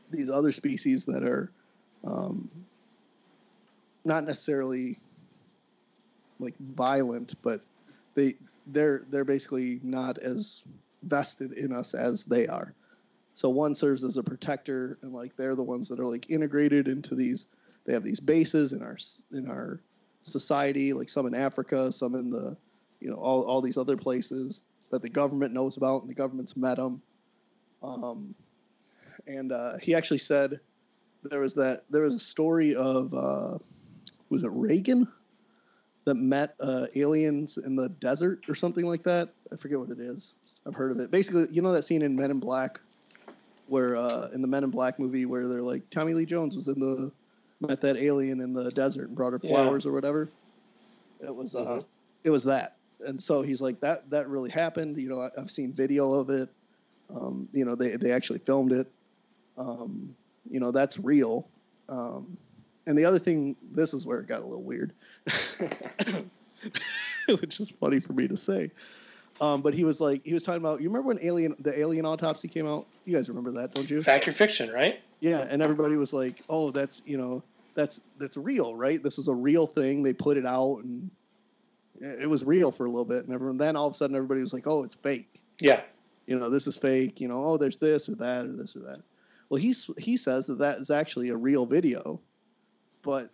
these other species that are, um, not necessarily like violent, but they they're they're basically not as vested in us as they are. So one serves as a protector, and like they're the ones that are like integrated into these. They have these bases in our in our society, like some in Africa, some in the, you know, all, all these other places that the government knows about, and the government's met them. Um, and uh, he actually said there was that there was a story of uh, was it Reagan that met uh, aliens in the desert or something like that. I forget what it is. I've heard of it. Basically, you know that scene in Men in Black where uh, in the Men in Black movie where they're like Tommy Lee Jones was in the met that alien in the desert and brought her Yeah. flowers or whatever. It was uh, Mhm. it was that, and so he's like that that really happened. You know, I, I've seen video of it. Um, you know, they they actually filmed it. Um, you know, that's real. Um, and the other thing, this is where it got a little weird, <laughs> which is funny for me to say. Um, but he was like, he was talking about. You remember when Alien, the Alien autopsy came out? You guys remember that, don't you? Fact or fiction, right? Yeah, and everybody was like, "Oh, that's you know, that's that's real, right? This was a real thing. They put it out, and it was real for a little bit, and everyone. Then all of a sudden, everybody was like, "Oh, it's fake. Yeah. You know, this is fake. You know, oh, there's this or that or this or that." Well, he's he says that that is actually a real video, but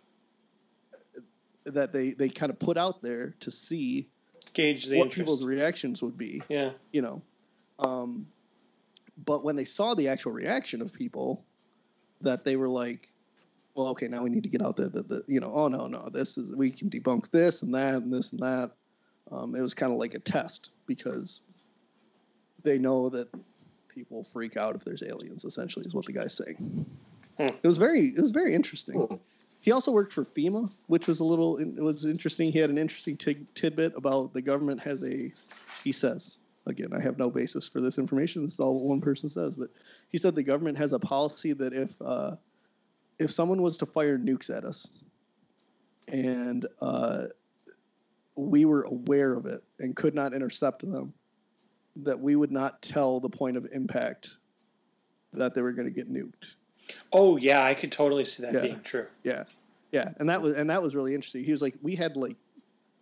that they they kind of put out there to see Gauge the what interest. people's reactions would be yeah. you know. Um, but when they saw the actual reaction of people, that they were like, "Well, okay, now we need to get out there." the, the you know, oh no, no, this is we can debunk this and that and this and that." Um, it was kind of like a test because they know that people freak out if there's aliens. Essentially, is what the guy's saying. Hmm. It was very, it was very interesting. Cool. He also worked for FEMA, which was a little, it was interesting. He had an interesting tid- tidbit about the government has a, he says, again, I have no basis for this information. This is all one person says, but he said the government has a policy that if, uh, if someone was to fire nukes at us and uh, we were aware of it and could not intercept them, that we would not tell the point of impact that they were going to get nuked. Oh yeah, I could totally see that Yeah. being true. Yeah, yeah, and that was and that was really interesting. He was like, we had like,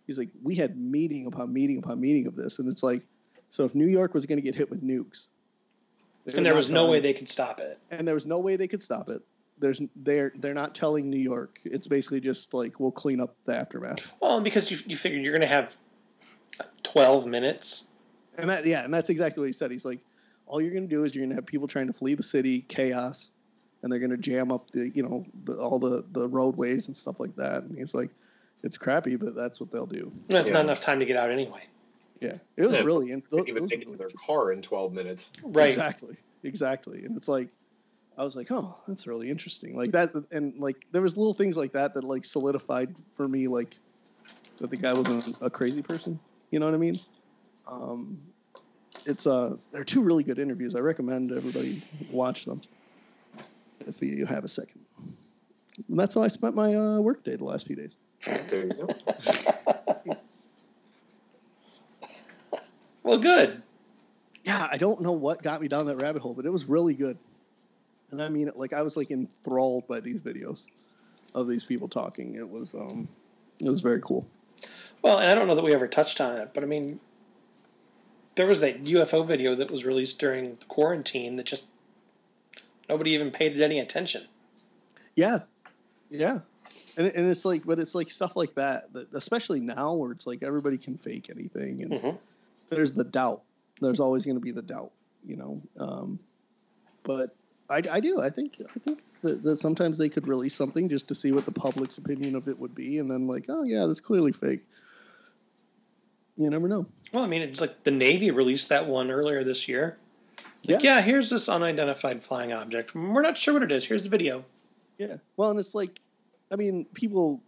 he's like, we had meeting upon meeting upon meeting of this, and it's like, so if New York was going to get hit with nukes, And there was no telling- way they could stop it. and there was no way they could stop it. There's they're they're not telling New York. It's basically just like we'll clean up the aftermath. Well, because you you figure you're going to have twelve minutes. And that yeah, and that's exactly what he said. He's like, all you're going to do is you're going to have people trying to flee the city, chaos, and they're going to jam up the you know the, all the the roadways and stuff like that. And he's like, it's crappy, but that's what they'll do. That's Yeah. not enough time to get out anyway. Yeah, it was Yeah, really in, They those, even take were it to really their car in 12 minutes. Right. Exactly, exactly, and it's like. I was like, oh, that's really interesting. Like that, and like there was little things like that that like solidified for me, like that the guy wasn't a crazy person. You know what I mean? Um, it's uh, they're two really good interviews. I recommend everybody watch them if you have a second. And that's how I spent my uh, work day the last few days. There you go. <laughs> Well, good. Yeah, I don't know what got me down that rabbit hole, but it was really good. And I mean, like I was like enthralled by these videos of these people talking. It was um, it was very cool. Well, and I don't know that we ever touched on it, but I mean, there was that UFO video that was released during the quarantine that just nobody even paid it any attention. Yeah, yeah, and and it's like, but it's like stuff like that, that especially now where it's like everybody can fake anything, and Mhm. there's the doubt. There's always going to be the doubt, you know. Um, but I, I do. I think I think that, that sometimes they could release something just to see what the public's opinion of it would be, and then like, oh yeah, that's clearly fake. You never know. Well, I mean, it's like the Navy released that one earlier this year. Yeah. Like, yeah, here's this unidentified flying object. We're not sure what it is. Here's the video. Yeah. Well, and it's like, I mean, people,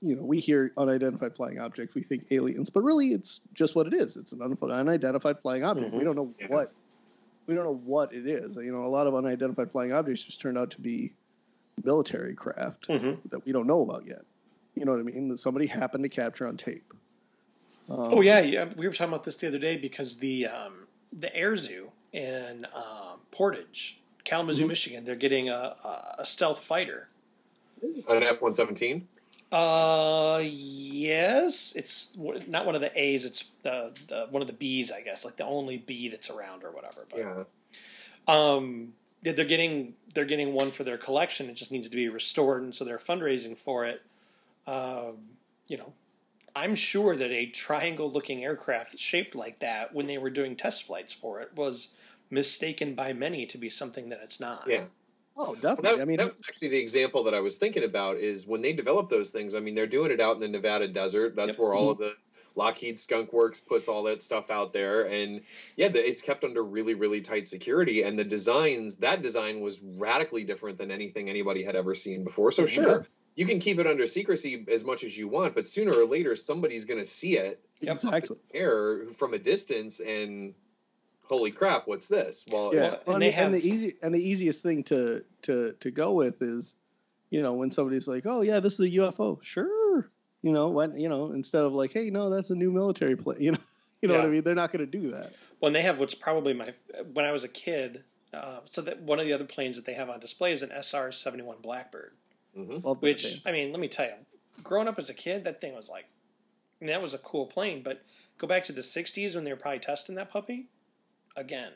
you know, we hear unidentified flying object, we think aliens, but really it's just what it is. It's an unidentified flying object. We Mhm. don't know Yeah. what, we don't know what it is. You know, a lot of unidentified flying objects just turned out to be military craft Mhm. that we don't know about yet. You know what I mean? That somebody happened to capture on tape. Um, Oh yeah, yeah. We were talking about this the other day because the um, the air zoo in um, Portage, Kalamazoo, Mhm. Michigan, they're getting a, a, a stealth fighter. An F 117? Uh, yes, it's not one of the A's. It's the, the one of the B's, I guess, like the only B that's around or whatever. But Yeah. um, yeah, they're getting they're getting one for their collection. It just needs to be restored, and so they're fundraising for it. Um, you know, I'm sure that a triangle-looking aircraft shaped like that, when they were doing test flights for it, was mistaken by many to be something that it's not. Yeah. Oh, Well, definitely. that, I mean, that was actually the example that I was thinking about is when they develop those things. I mean, they're doing it out in the Nevada desert. That's Yep. where all mm-hmm. of the Lockheed Skunk Works puts all that stuff out there, and yeah, the, it's kept under really, really tight security. And the designs, that design was radically different than anything anybody had ever seen before. So mm-hmm. sure, you can keep it under secrecy as much as you want, but sooner or later, somebody's going to see it Yep. exactly. air from a distance and. Holy crap! What's this? Well, Yeah, it's- and well, and, they the, and the easy and the easiest thing to to to go with is, you know, when somebody's like, "Oh yeah, this is a UFO," sure, you know, when you know, instead of like, "Hey, no, that's a new military plane," <laughs> you know, You know what I mean? They're not going to do that. When they have what's probably my when I was a kid, uh, so that one of the other planes that they have on display is an SR seventy one Blackbird. Mm-hmm. Which. I mean, let me tell you, growing up as a kid, that thing was like, I mean, that was a cool plane. But go back to the '60s when they were probably testing that puppy. Again,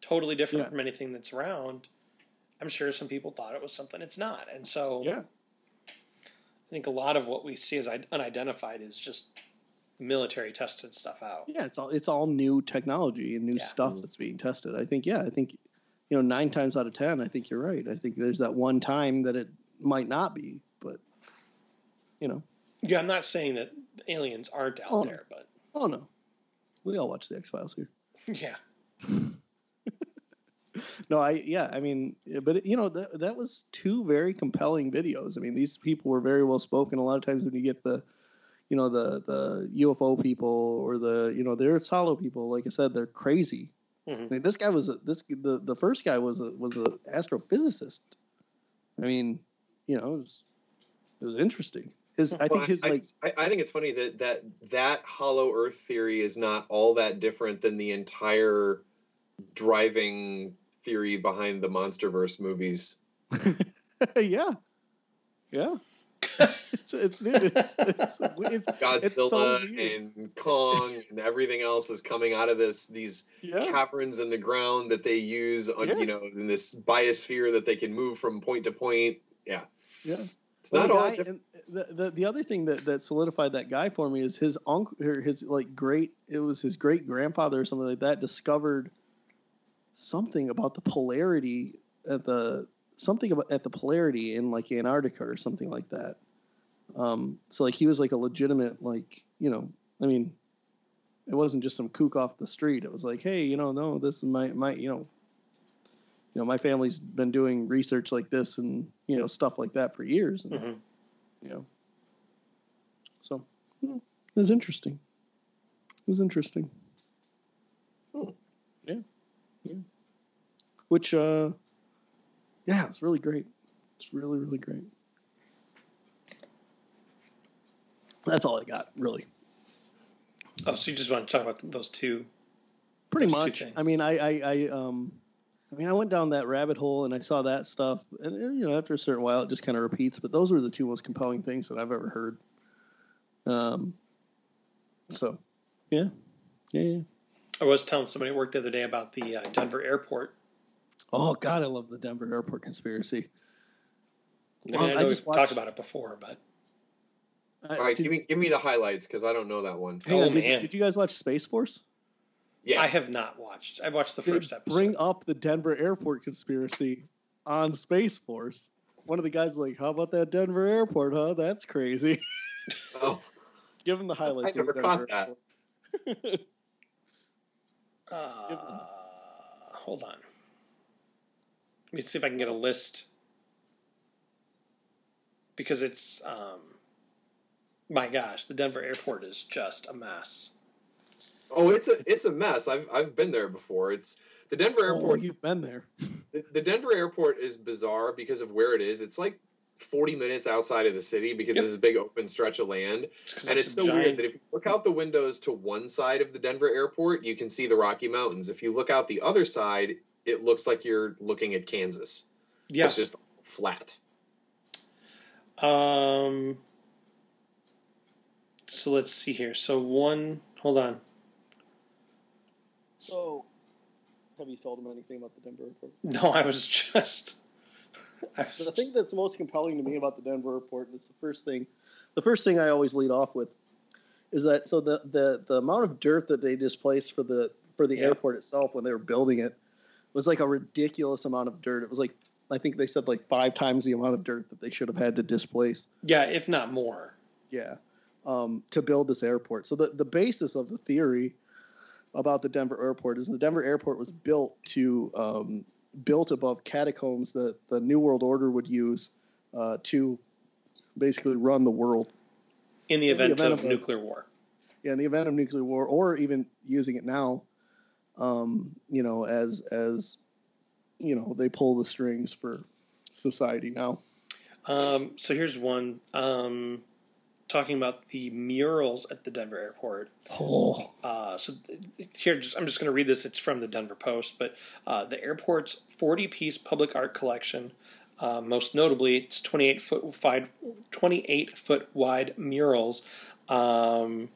totally different Yeah. from anything that's around. I'm sure some people thought it was something it's not, and so yeah, I think a lot of what we see as unidentified is just military tested stuff out. yeah. It's all it's all new technology and new Yeah. stuff mm-hmm. that's being tested. I think. Yeah, I think. You know, nine times out of ten, I think you're right. I think there's that one time that it might not be, but you know, Yeah, I'm not saying that aliens aren't out Oh. there, but oh no, we all watch the X Files here. <laughs> yeah, <laughs> No, I yeah, I mean, but you know that that was two very compelling videos. I mean, these people were very well spoken. A lot of times when you get the, you know, the the UFO people or the you know they're hollow people, like I said, they're crazy. Mhm. I mean, this guy was a, this the the first guy was a was a astrophysicist. I mean, you know, it was it was interesting. His I think his I, like I, I think it's funny that that that hollow Earth theory is not all that different than the entire driving theory behind the MonsterVerse movies. <laughs> yeah, yeah. it's it's it's, it's, it's Godzilla so and Kong and everything else is coming out of this these yeah. caverns in the ground that they use on Yeah. you know in this biosphere that they can move from point to point. Yeah, Yeah. it's Well, not the all. guy, the, the the other thing that, that solidified that guy for me is his uncle, his like great, it was his great grandfather or something like that discovered something about the polarity at the something about at the polarity in like Antarctica or something like that. Um, so like he was like a legitimate like you know I mean, it wasn't just some kook off the street. It was like hey you know no this is my my you know you know my family's been doing research like this and you know stuff like that for years and Mhm. you know so hmm, it was interesting it was interesting Hmm. yeah which uh yeah it's really great it's really really great that's all i got really Oh, so you just want to talk about those two? pretty Those much things. i mean I, I i um i mean i went down that rabbit hole and i saw that stuff and you know after a certain while it just kind of repeats but those were the two most compelling things that i've ever heard um so yeah yeah, yeah. I was telling somebody at work the other day about the uh, Denver airport. Oh god i love the denver airport conspiracy I mean, I know I we've just watched- talked about it before, but All right, did, give me give me the highlights because I don't know that one. hang Oh, on, did, man. did you guys watch space force Yes, I have not watched. I've watched the They first episode. bring up the denver airport conspiracy on space force one of the guys was like how about that denver airport huh that's crazy <laughs> Oh, Give him the highlights. I of the never caught that. Airport. <laughs> Uh, hold on. Let me see if I can get a list. Because it's, um, my gosh, the Denver airport is just a mess. oh, it's a it's a mess. I've I've been there before. It's the Denver Oh, airport. you've been there. <laughs> The, the Denver airport is bizarre because of where it is. It's like 40 minutes outside of the city because Yep. this is a big open stretch of land. It's 'cause And it's so giant- weird that if you look out the windows to one side of the Denver airport, you can see the Rocky Mountains. If you look out the other side, it looks like you're looking at Kansas. Yeah. It's just flat. Um. So let's see here. So one, hold on. So, have you told him anything about the Denver report? <laughs> No, I was just. I was, The thing that's most compelling to me about the Denver airport is the first thing. The first thing I always lead off with is that so the the, the amount of dirt that they displaced for the for the Yeah. airport itself when they were building it was like a ridiculous amount of dirt. It was like I think they said like five times the amount of dirt that they should have had to displace. yeah, if not more. Yeah, um, to build this airport. So the the basis of the theory about the Denver airport is the Denver airport was built to um, built above catacombs that the New World Order would use uh, to basically run the world. In the In the event, event of, of nuclear war. Yeah, in the event of nuclear war, or even using it now, um, you know, as as you know, they pull the strings for society now. Um, so here's one. Um, talking about the murals at the Denver airport. Oh, Uh, so here, just, I'm just going to read this. It's from the Denver Post, but uh, the airport's 40 piece public art collection, uh, most notably its 28 foot wide, 28 foot wide murals, um,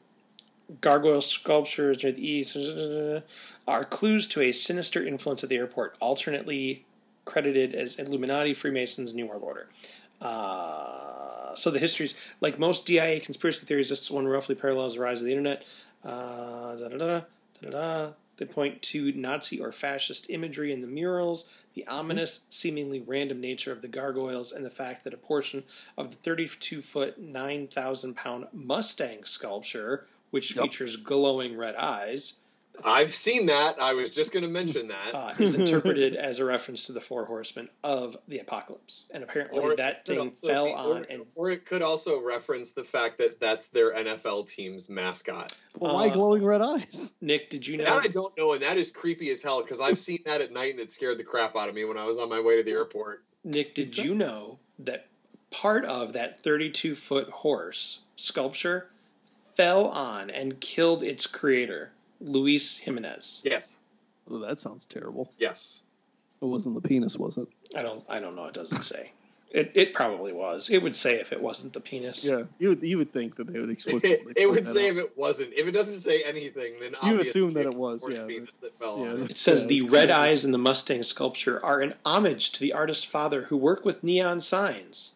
gargoyle sculptures near the east, are clues to a sinister influence at the airport, alternately credited as Illuminati, Freemasons, New World Order. Uh, so the histories, like most DIA conspiracy theories, this one roughly parallels the rise of the internet. Uh. They point to Nazi or fascist imagery in the murals, the ominous, seemingly random nature of the gargoyles, and the fact that a portion of the 32 foot, 9,000 pound Mustang sculpture, which Yep. features glowing red eyes, I've seen that. I was just going to mention that. uh, is <laughs> interpreted as a reference to the four horsemen of the apocalypse. And apparently Or that thing fell be- on or, and or it could also reference the fact that that's their NFL team's mascot. well, why Uh, glowing red eyes? Nick, did you know? That I don't know, and that is creepy as hell because I've seen that at night and it scared the crap out of me when I was on my way to the airport. Nick, did you know that part of that 32 foot horse sculpture fell on and killed its creator, Luis Jimenez? Yes, Oh, that sounds terrible. yes. It wasn't the penis, was it? I don't. I don't know. It doesn't say. It, it probably was. It would say if it wasn't the penis. Yeah, you would you would think that they would explicitly. it point would say out. if it wasn't. If it doesn't say anything, then You assume that it it was, yeah, penis that fell yeah, on it. It says Yeah, the red crazy. eyes in the Mustang sculpture are an homage to the artist's father who worked with neon signs.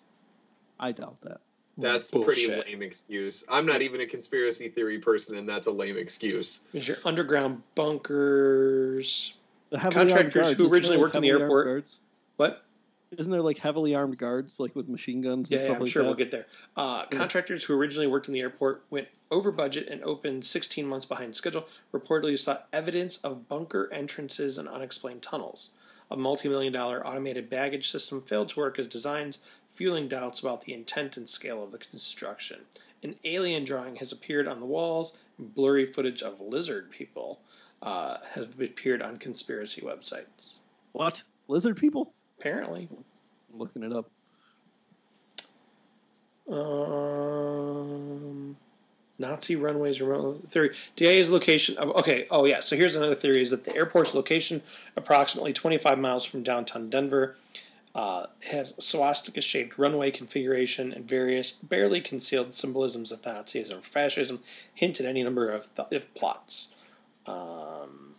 I doubt that. That's a pretty lame excuse. I'm not even a conspiracy theory person, and that's a lame excuse. There's your underground bunkers. The heavily Contractors guards, who isn't there, originally worked in the airport- guards? What? Isn't there like heavily armed guards, like with machine guns and Yeah, yeah stuff I'm like sure that? we'll get there. Uh, contractors who originally worked in the airport went over budget and opened 16 months behind schedule. Reportedly saw evidence of bunker entrances and unexplained tunnels. A multi-million dollar automated baggage system failed to work as designed, fueling doubts about the intent and scale of the construction. An alien drawing has appeared on the walls. and Blurry footage of lizard people uh, have appeared on conspiracy websites. What lizard people? Apparently, I'm looking it up. Um, Nazi runways remote theory. DIA's location. Of, okay. Oh yeah. So here's another theory: is that the airport's location, approximately 25 miles from downtown Denver, uh, has swastika-shaped runway configuration and various barely concealed symbolisms of Nazism, or fascism, hint at any number of th- if plots. Um,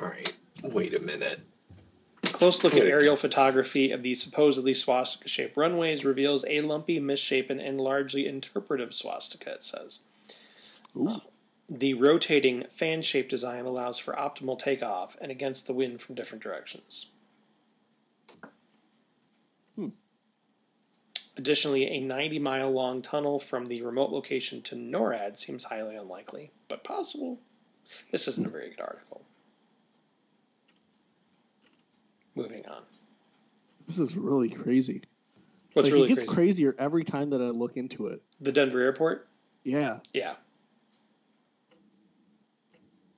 All right, wait a minute. Close look at aerial photography of the supposedly swastika shaped runways reveals a lumpy, misshapen, and largely interpretive swastika, it says. Ooh. The rotating fan shaped design allows for optimal takeoff and against the wind from different directions. Hmm. Additionally, a 90 mile long tunnel from the remote location to NORAD seems highly unlikely, but possible. This isn't a very good article. Moving on. This is really crazy. What's like, really it gets crazy? crazier every time that I look into it. The Denver airport? Yeah. Yeah.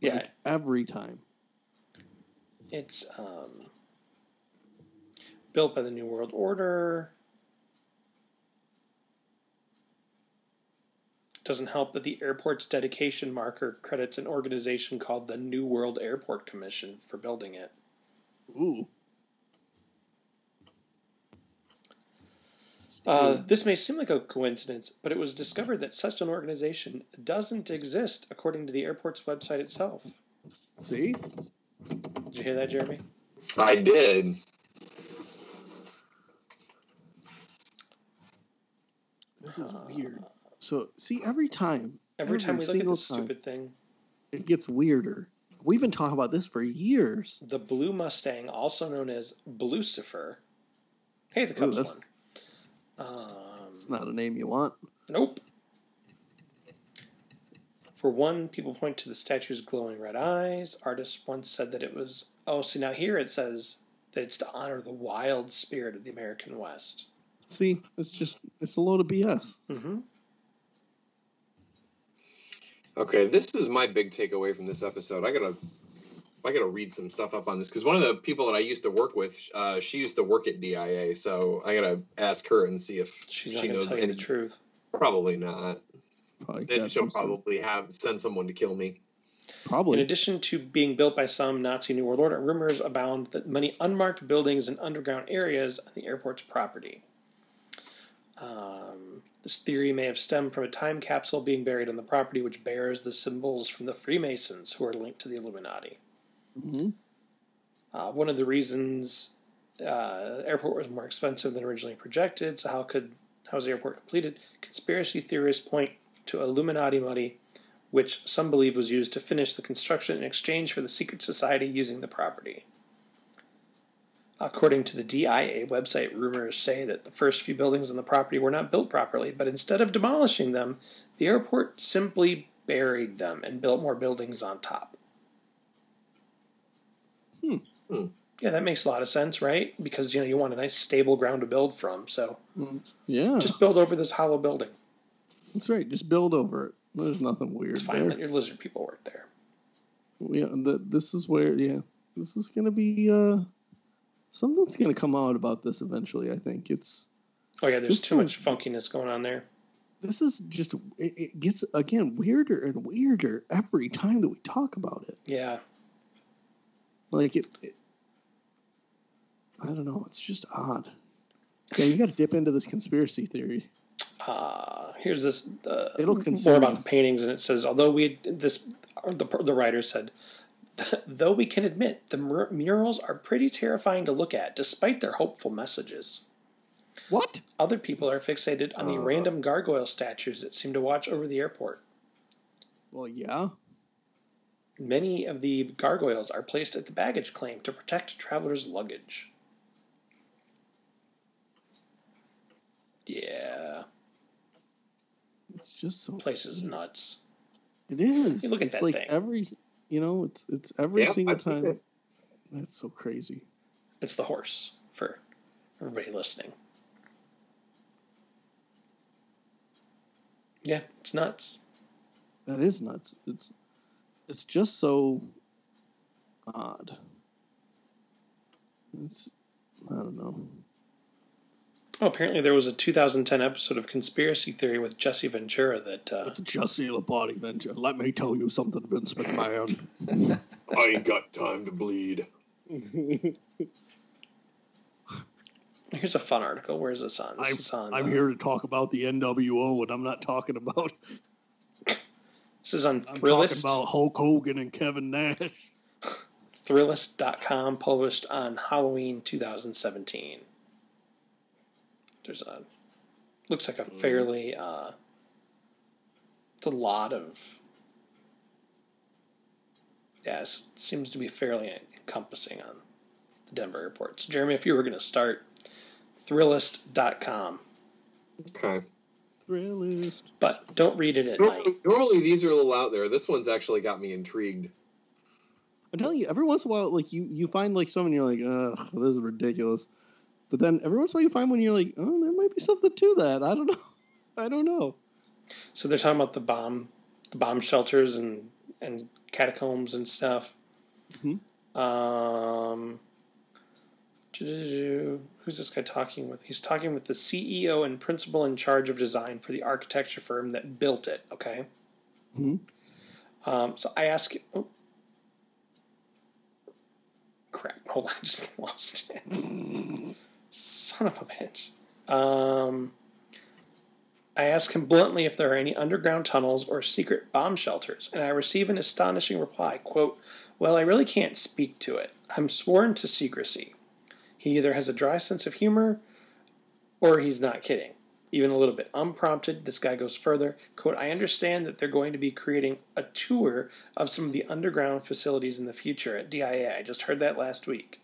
Yeah, Like, every time. it's um, built by the New World Order. Doesn't help that the airport's dedication marker credits an organization called the New World Airport Commission for building it. Ooh. Uh, this may seem like a coincidence, but it was discovered that such an organization doesn't exist according to the airport's website itself. See? Did you hear that, Jeremy? I did. This is weird. So, see, every time, Every time we look at single this time, stupid thing, it gets weirder. We've been talking about this for years. the Blue Mustang, also known as Blucifer. Hey, the Ooh, Cubs that's- won. Um, It's not a name you want. nope. For one, people point to the statue's glowing red eyes. Artists once said that it was. Oh, see, now here it says that it's to honor the wild spirit of the American West. See, it's just, it's a load of BS. Mm-hmm. Okay, this is my big takeaway from this episode. I gotta I gotta read some stuff up on this because one of the people that I used to work with, uh, she used to work at DIA, so I gotta ask her and see if She's she going knows tell you the truth. Probably not. Probably, Then she'll some- probably have send someone to kill me. Probably. In addition to being built by some Nazi New World Order, rumors abound that many unmarked buildings and underground areas on the airport's property. Um, this theory may have stemmed from a time capsule being buried on the property, which bears the symbols from the Freemasons, who are linked to the Illuminati. Mhm. Uh, one of the reasons uh, airport was more expensive than originally projected. So how could how was the airport completed? Conspiracy theorists point to Illuminati money, which some believe was used to finish the construction in exchange for the secret society using the property. According to the DIA website, rumors say that the first few buildings on the property were not built properly, but instead of demolishing them, the airport simply buried them and built more buildings on top. Hmm. Hmm. Yeah, that makes a lot of sense, right? Because you know you want a nice stable ground to build from, so Yeah, just build over this hollow building. that's right. Just build over it. There's nothing weird It's fine that your lizard people work there. Yeah, the, this is where. Yeah, this is gonna be. uh Something's gonna come out about this eventually. I think it's. Oh yeah, there's too much funkiness going on there. This is just. It, it gets again weirder and weirder every time that we talk about it. Yeah, Like it. it I don't know. It's just odd. Yeah, you got to dip into this conspiracy theory. uh, here's this uh, It'll more about the paintings, and it says, although we this the the writer said, <laughs> though we can admit the mur- murals are pretty terrifying to look at, despite their hopeful messages. What? Other people are fixated on the Uh. random gargoyle statues that seem to watch over the airport. Well, yeah. Many of the gargoyles are placed at the baggage claim to protect travelers' luggage. Yeah, It's just so. place is nuts. It is. You look at it's that like thing. every. You know, it's it's every Yeah, single time. it. That's so crazy. It's the horse for everybody listening. Yeah, it's nuts. That is nuts. It's it's just so odd. It's I don't know. Oh, apparently there was a 2010 episode of Conspiracy Theory with Jesse Ventura that uh, It's Jesse the Body Ventura. Let me tell you something, Vince McMahon. <laughs> I ain't got time to bleed. <laughs> here's a fun article. Where's this on? This I'm, is on. I'm uh, here to talk about the NWO, and I'm not talking about. This is on I'm talking Thrillist. about Hulk Hogan and Kevin Nash. <laughs> Thrillist.com published on Halloween 2017. There's a looks like a fairly uh, it's a lot of yeah, it seems to be fairly encompassing on the Denver airports. Jeremy, if you were going to start Thrillist.com, Okay. Thrillist. but don't read it at night. Normally, normally these are a little out there. This one's actually got me intrigued. I'm telling you, every once in a while, like you, you find like someone you're like, "Ugh, this is ridiculous." But then every once in a while, you find one, you're like, "Oh, there might be something to that." I don't <laughs> know. I don't know. So they're talking about the bomb, the bomb shelters and and catacombs and stuff. Mhm. Um, who's this guy talking with? He's talking with the CEO and principal in charge of design for the architecture firm that built it. Okay. Mhm. Um, so I ask. Oh, crap! <laughs> Hold on, I just lost it. Son of a bitch. Um. I ask him bluntly if there are any underground tunnels or secret bomb shelters, and I receive an astonishing reply, quote, Well, I really can't speak to it. I'm sworn to secrecy. He either has a dry sense of humor or he's not kidding. Even a little bit unprompted, this guy goes further. Quote, I understand that they're going to be creating a tour of some of the underground facilities in the future at DIA. I just heard that last week.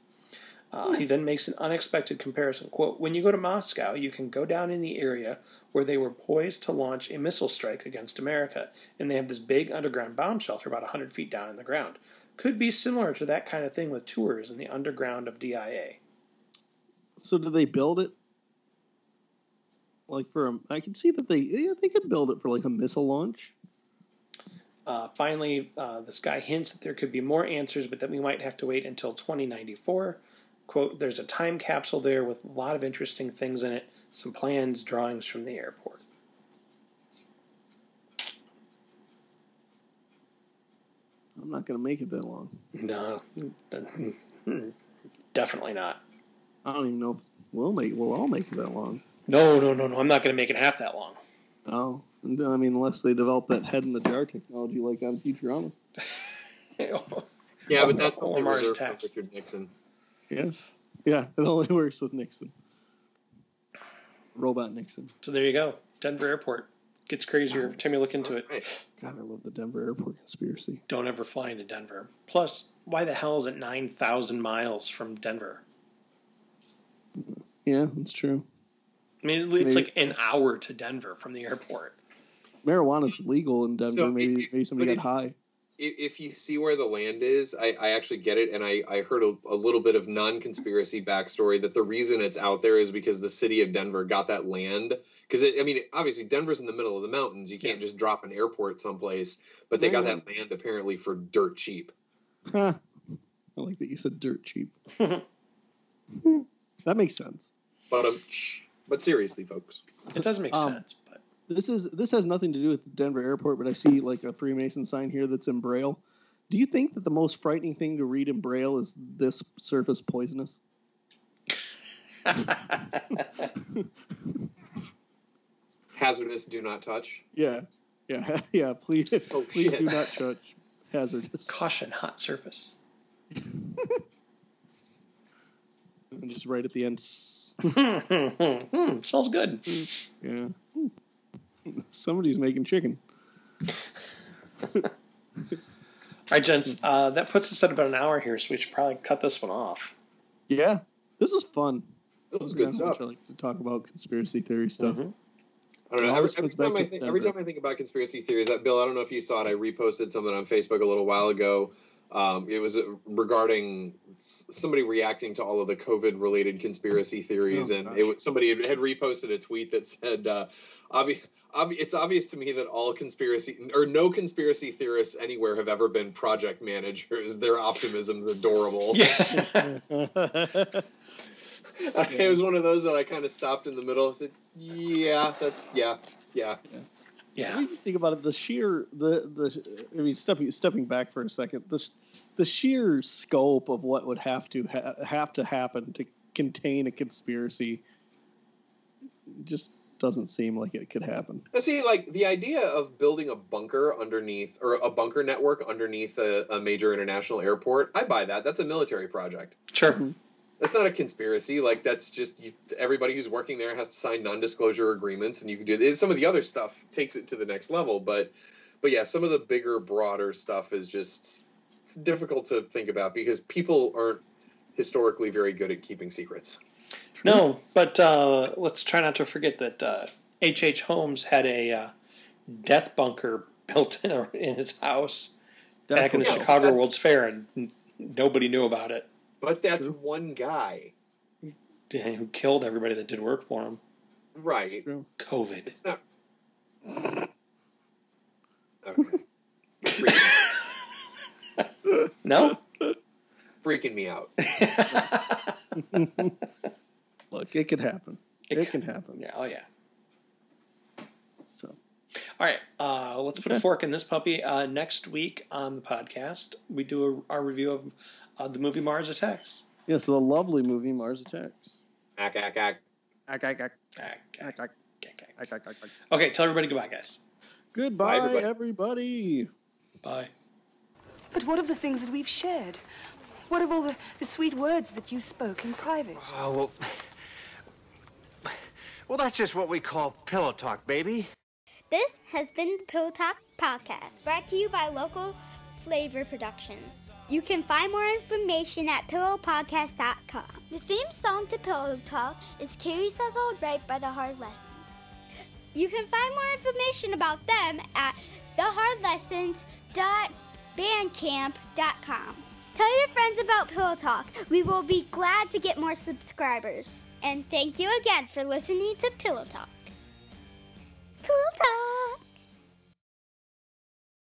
Uh, he then makes an unexpected comparison. Quote, when you go to Moscow, you can go down in the area where they were poised to launch a missile strike against America, and they have this big underground bomb shelter about 100 feet down in the ground. Could be similar to that kind of thing with tours in the underground of DIA. So do they build it? Like for a, I can see that they yeah they could build it for like a missile launch. Uh, finally, uh, this guy hints that there could be more answers, but that we might have to wait until 2094. Quote, there's a time capsule there with a lot of interesting things in it, some plans, drawings from the airport. I'm not going to make it that long. No, <laughs> definitely not. I don't even know if we'll make. We'll all make it that long. No, no, no, no. I'm not going to make it half that long. Oh, and, I mean, unless they develop that head in the jar technology like on Futurama. <laughs> Yeah, but that's only Mars reserved for Richard Nixon. Yeah, yeah. It only <laughs> works with Nixon. Robot Nixon. So there you go. Denver Airport gets crazier every time you look into it. God, I love the Denver airport conspiracy. Don't ever fly into Denver. Plus, why the hell is it 9,000 miles from Denver? Yeah, that's true. I mean, it's Maybe- like an hour to Denver from the airport. Marijuana's legal in Denver. So, maybe if- maybe somebody but got high. if, if you see where the land is, I, I actually get it, and I, I heard a, a little bit of non-conspiracy backstory that the reason it's out there is because the city of Denver got that land. Because I mean, obviously Denver's in the middle of the mountains. You can't Yeah. just drop an airport someplace, but they got that land apparently for dirt cheap. Huh. I like that you said dirt cheap. <laughs> that makes sense. But um, but seriously, folks, It does make Um, sense, but This is this has nothing to do with Denver airport, but I see like a Freemason sign here that's in Braille. Do you think that the most frightening thing to read in Braille is this surface poisonous? <laughs> hazardous, do not touch. Yeah, yeah, <laughs> yeah. Please, Oh, please shit. do not touch hazardous. caution, hot surface. <laughs> And just right at the end. s- Hmm, smells good. Yeah. Somebody's making chicken. All right, gents, uh, that puts us at about an hour here, so we should probably cut this one off. Yeah, this is fun. It was good how stuff. much I like to talk about conspiracy theory stuff. Mhm. I don't know. Every, every time I think, every time I think about conspiracy theories, that Bill, I don't know if you saw it. I reposted something on Facebook a little while ago. Um, it was uh, regarding somebody reacting to all of the COVID-related conspiracy <laughs> theories, Oh, and it was somebody had, had reposted a tweet that said, uh, obvi- obvi- "It's obvious to me that all conspiracy or no conspiracy theorists anywhere have ever been project managers. Their optimism is adorable." Yeah. <laughs> it was one of those that I kind of stopped in the middle and said, "Yeah, that's yeah, yeah." yeah. When you think about it, the sheer the the I mean, stepping stepping back for a second, the the sheer scope of what would have to ha- have to happen to contain a conspiracy just doesn't seem like it could happen. Now, see, like the idea of building a bunker underneath or a bunker network underneath a, a major international airport, I buy that. That's a military project. Sure. Mm-hmm. That's not a conspiracy. Like that's just you, everybody who's working there has to sign non-disclosure agreements, and you can do some of the other stuff takes it to the next level. But, but yeah, some of the bigger, broader stuff is just difficult to think about because people aren't historically very good at keeping secrets. No, but uh, let's try not to forget that uh, H. H. Holmes had a uh, death bunker built in, a, in his house back in the Chicago That's- World's Fair, and n- nobody knew about it. But that's True. one guy, <laughs> Who killed everybody that did work for him? right? True. COVID. It's not. Okay. No. freaking me out. <laughs> Look, it could happen. It, It can happen. Yeah. Oh yeah. So All right, uh, let's put a fork in this puppy. Uh, next week on the podcast, we do a, our review of uh, the movie Mars Attacks. yes, the lovely movie Mars Attacks. Ack, ack, ack. Ack, ack, ack, Okay. ack, ack, Okay. ack, ack, ack, ack. Okay, tell everybody goodbye, guys. Goodbye, everybody. everybody. Bye. But what of the things that we've shared? What of all the, the sweet words that you spoke in private? Oh, well. Well, that's just what we call pillow talk, baby. This has been the Pillow Talk Podcast, brought to you by Local Flavor Productions. You can find more information at pillowpodcast.com. The theme song to Pillow Talk is Carrie Says All Right by The Hard Lessons. You can find more information about them at thehardlessons.bandcamp.com. Tell your friends about Pillow Talk. We will be glad to get more subscribers. And thank you again for listening to Pillow Talk. Pillow Talk.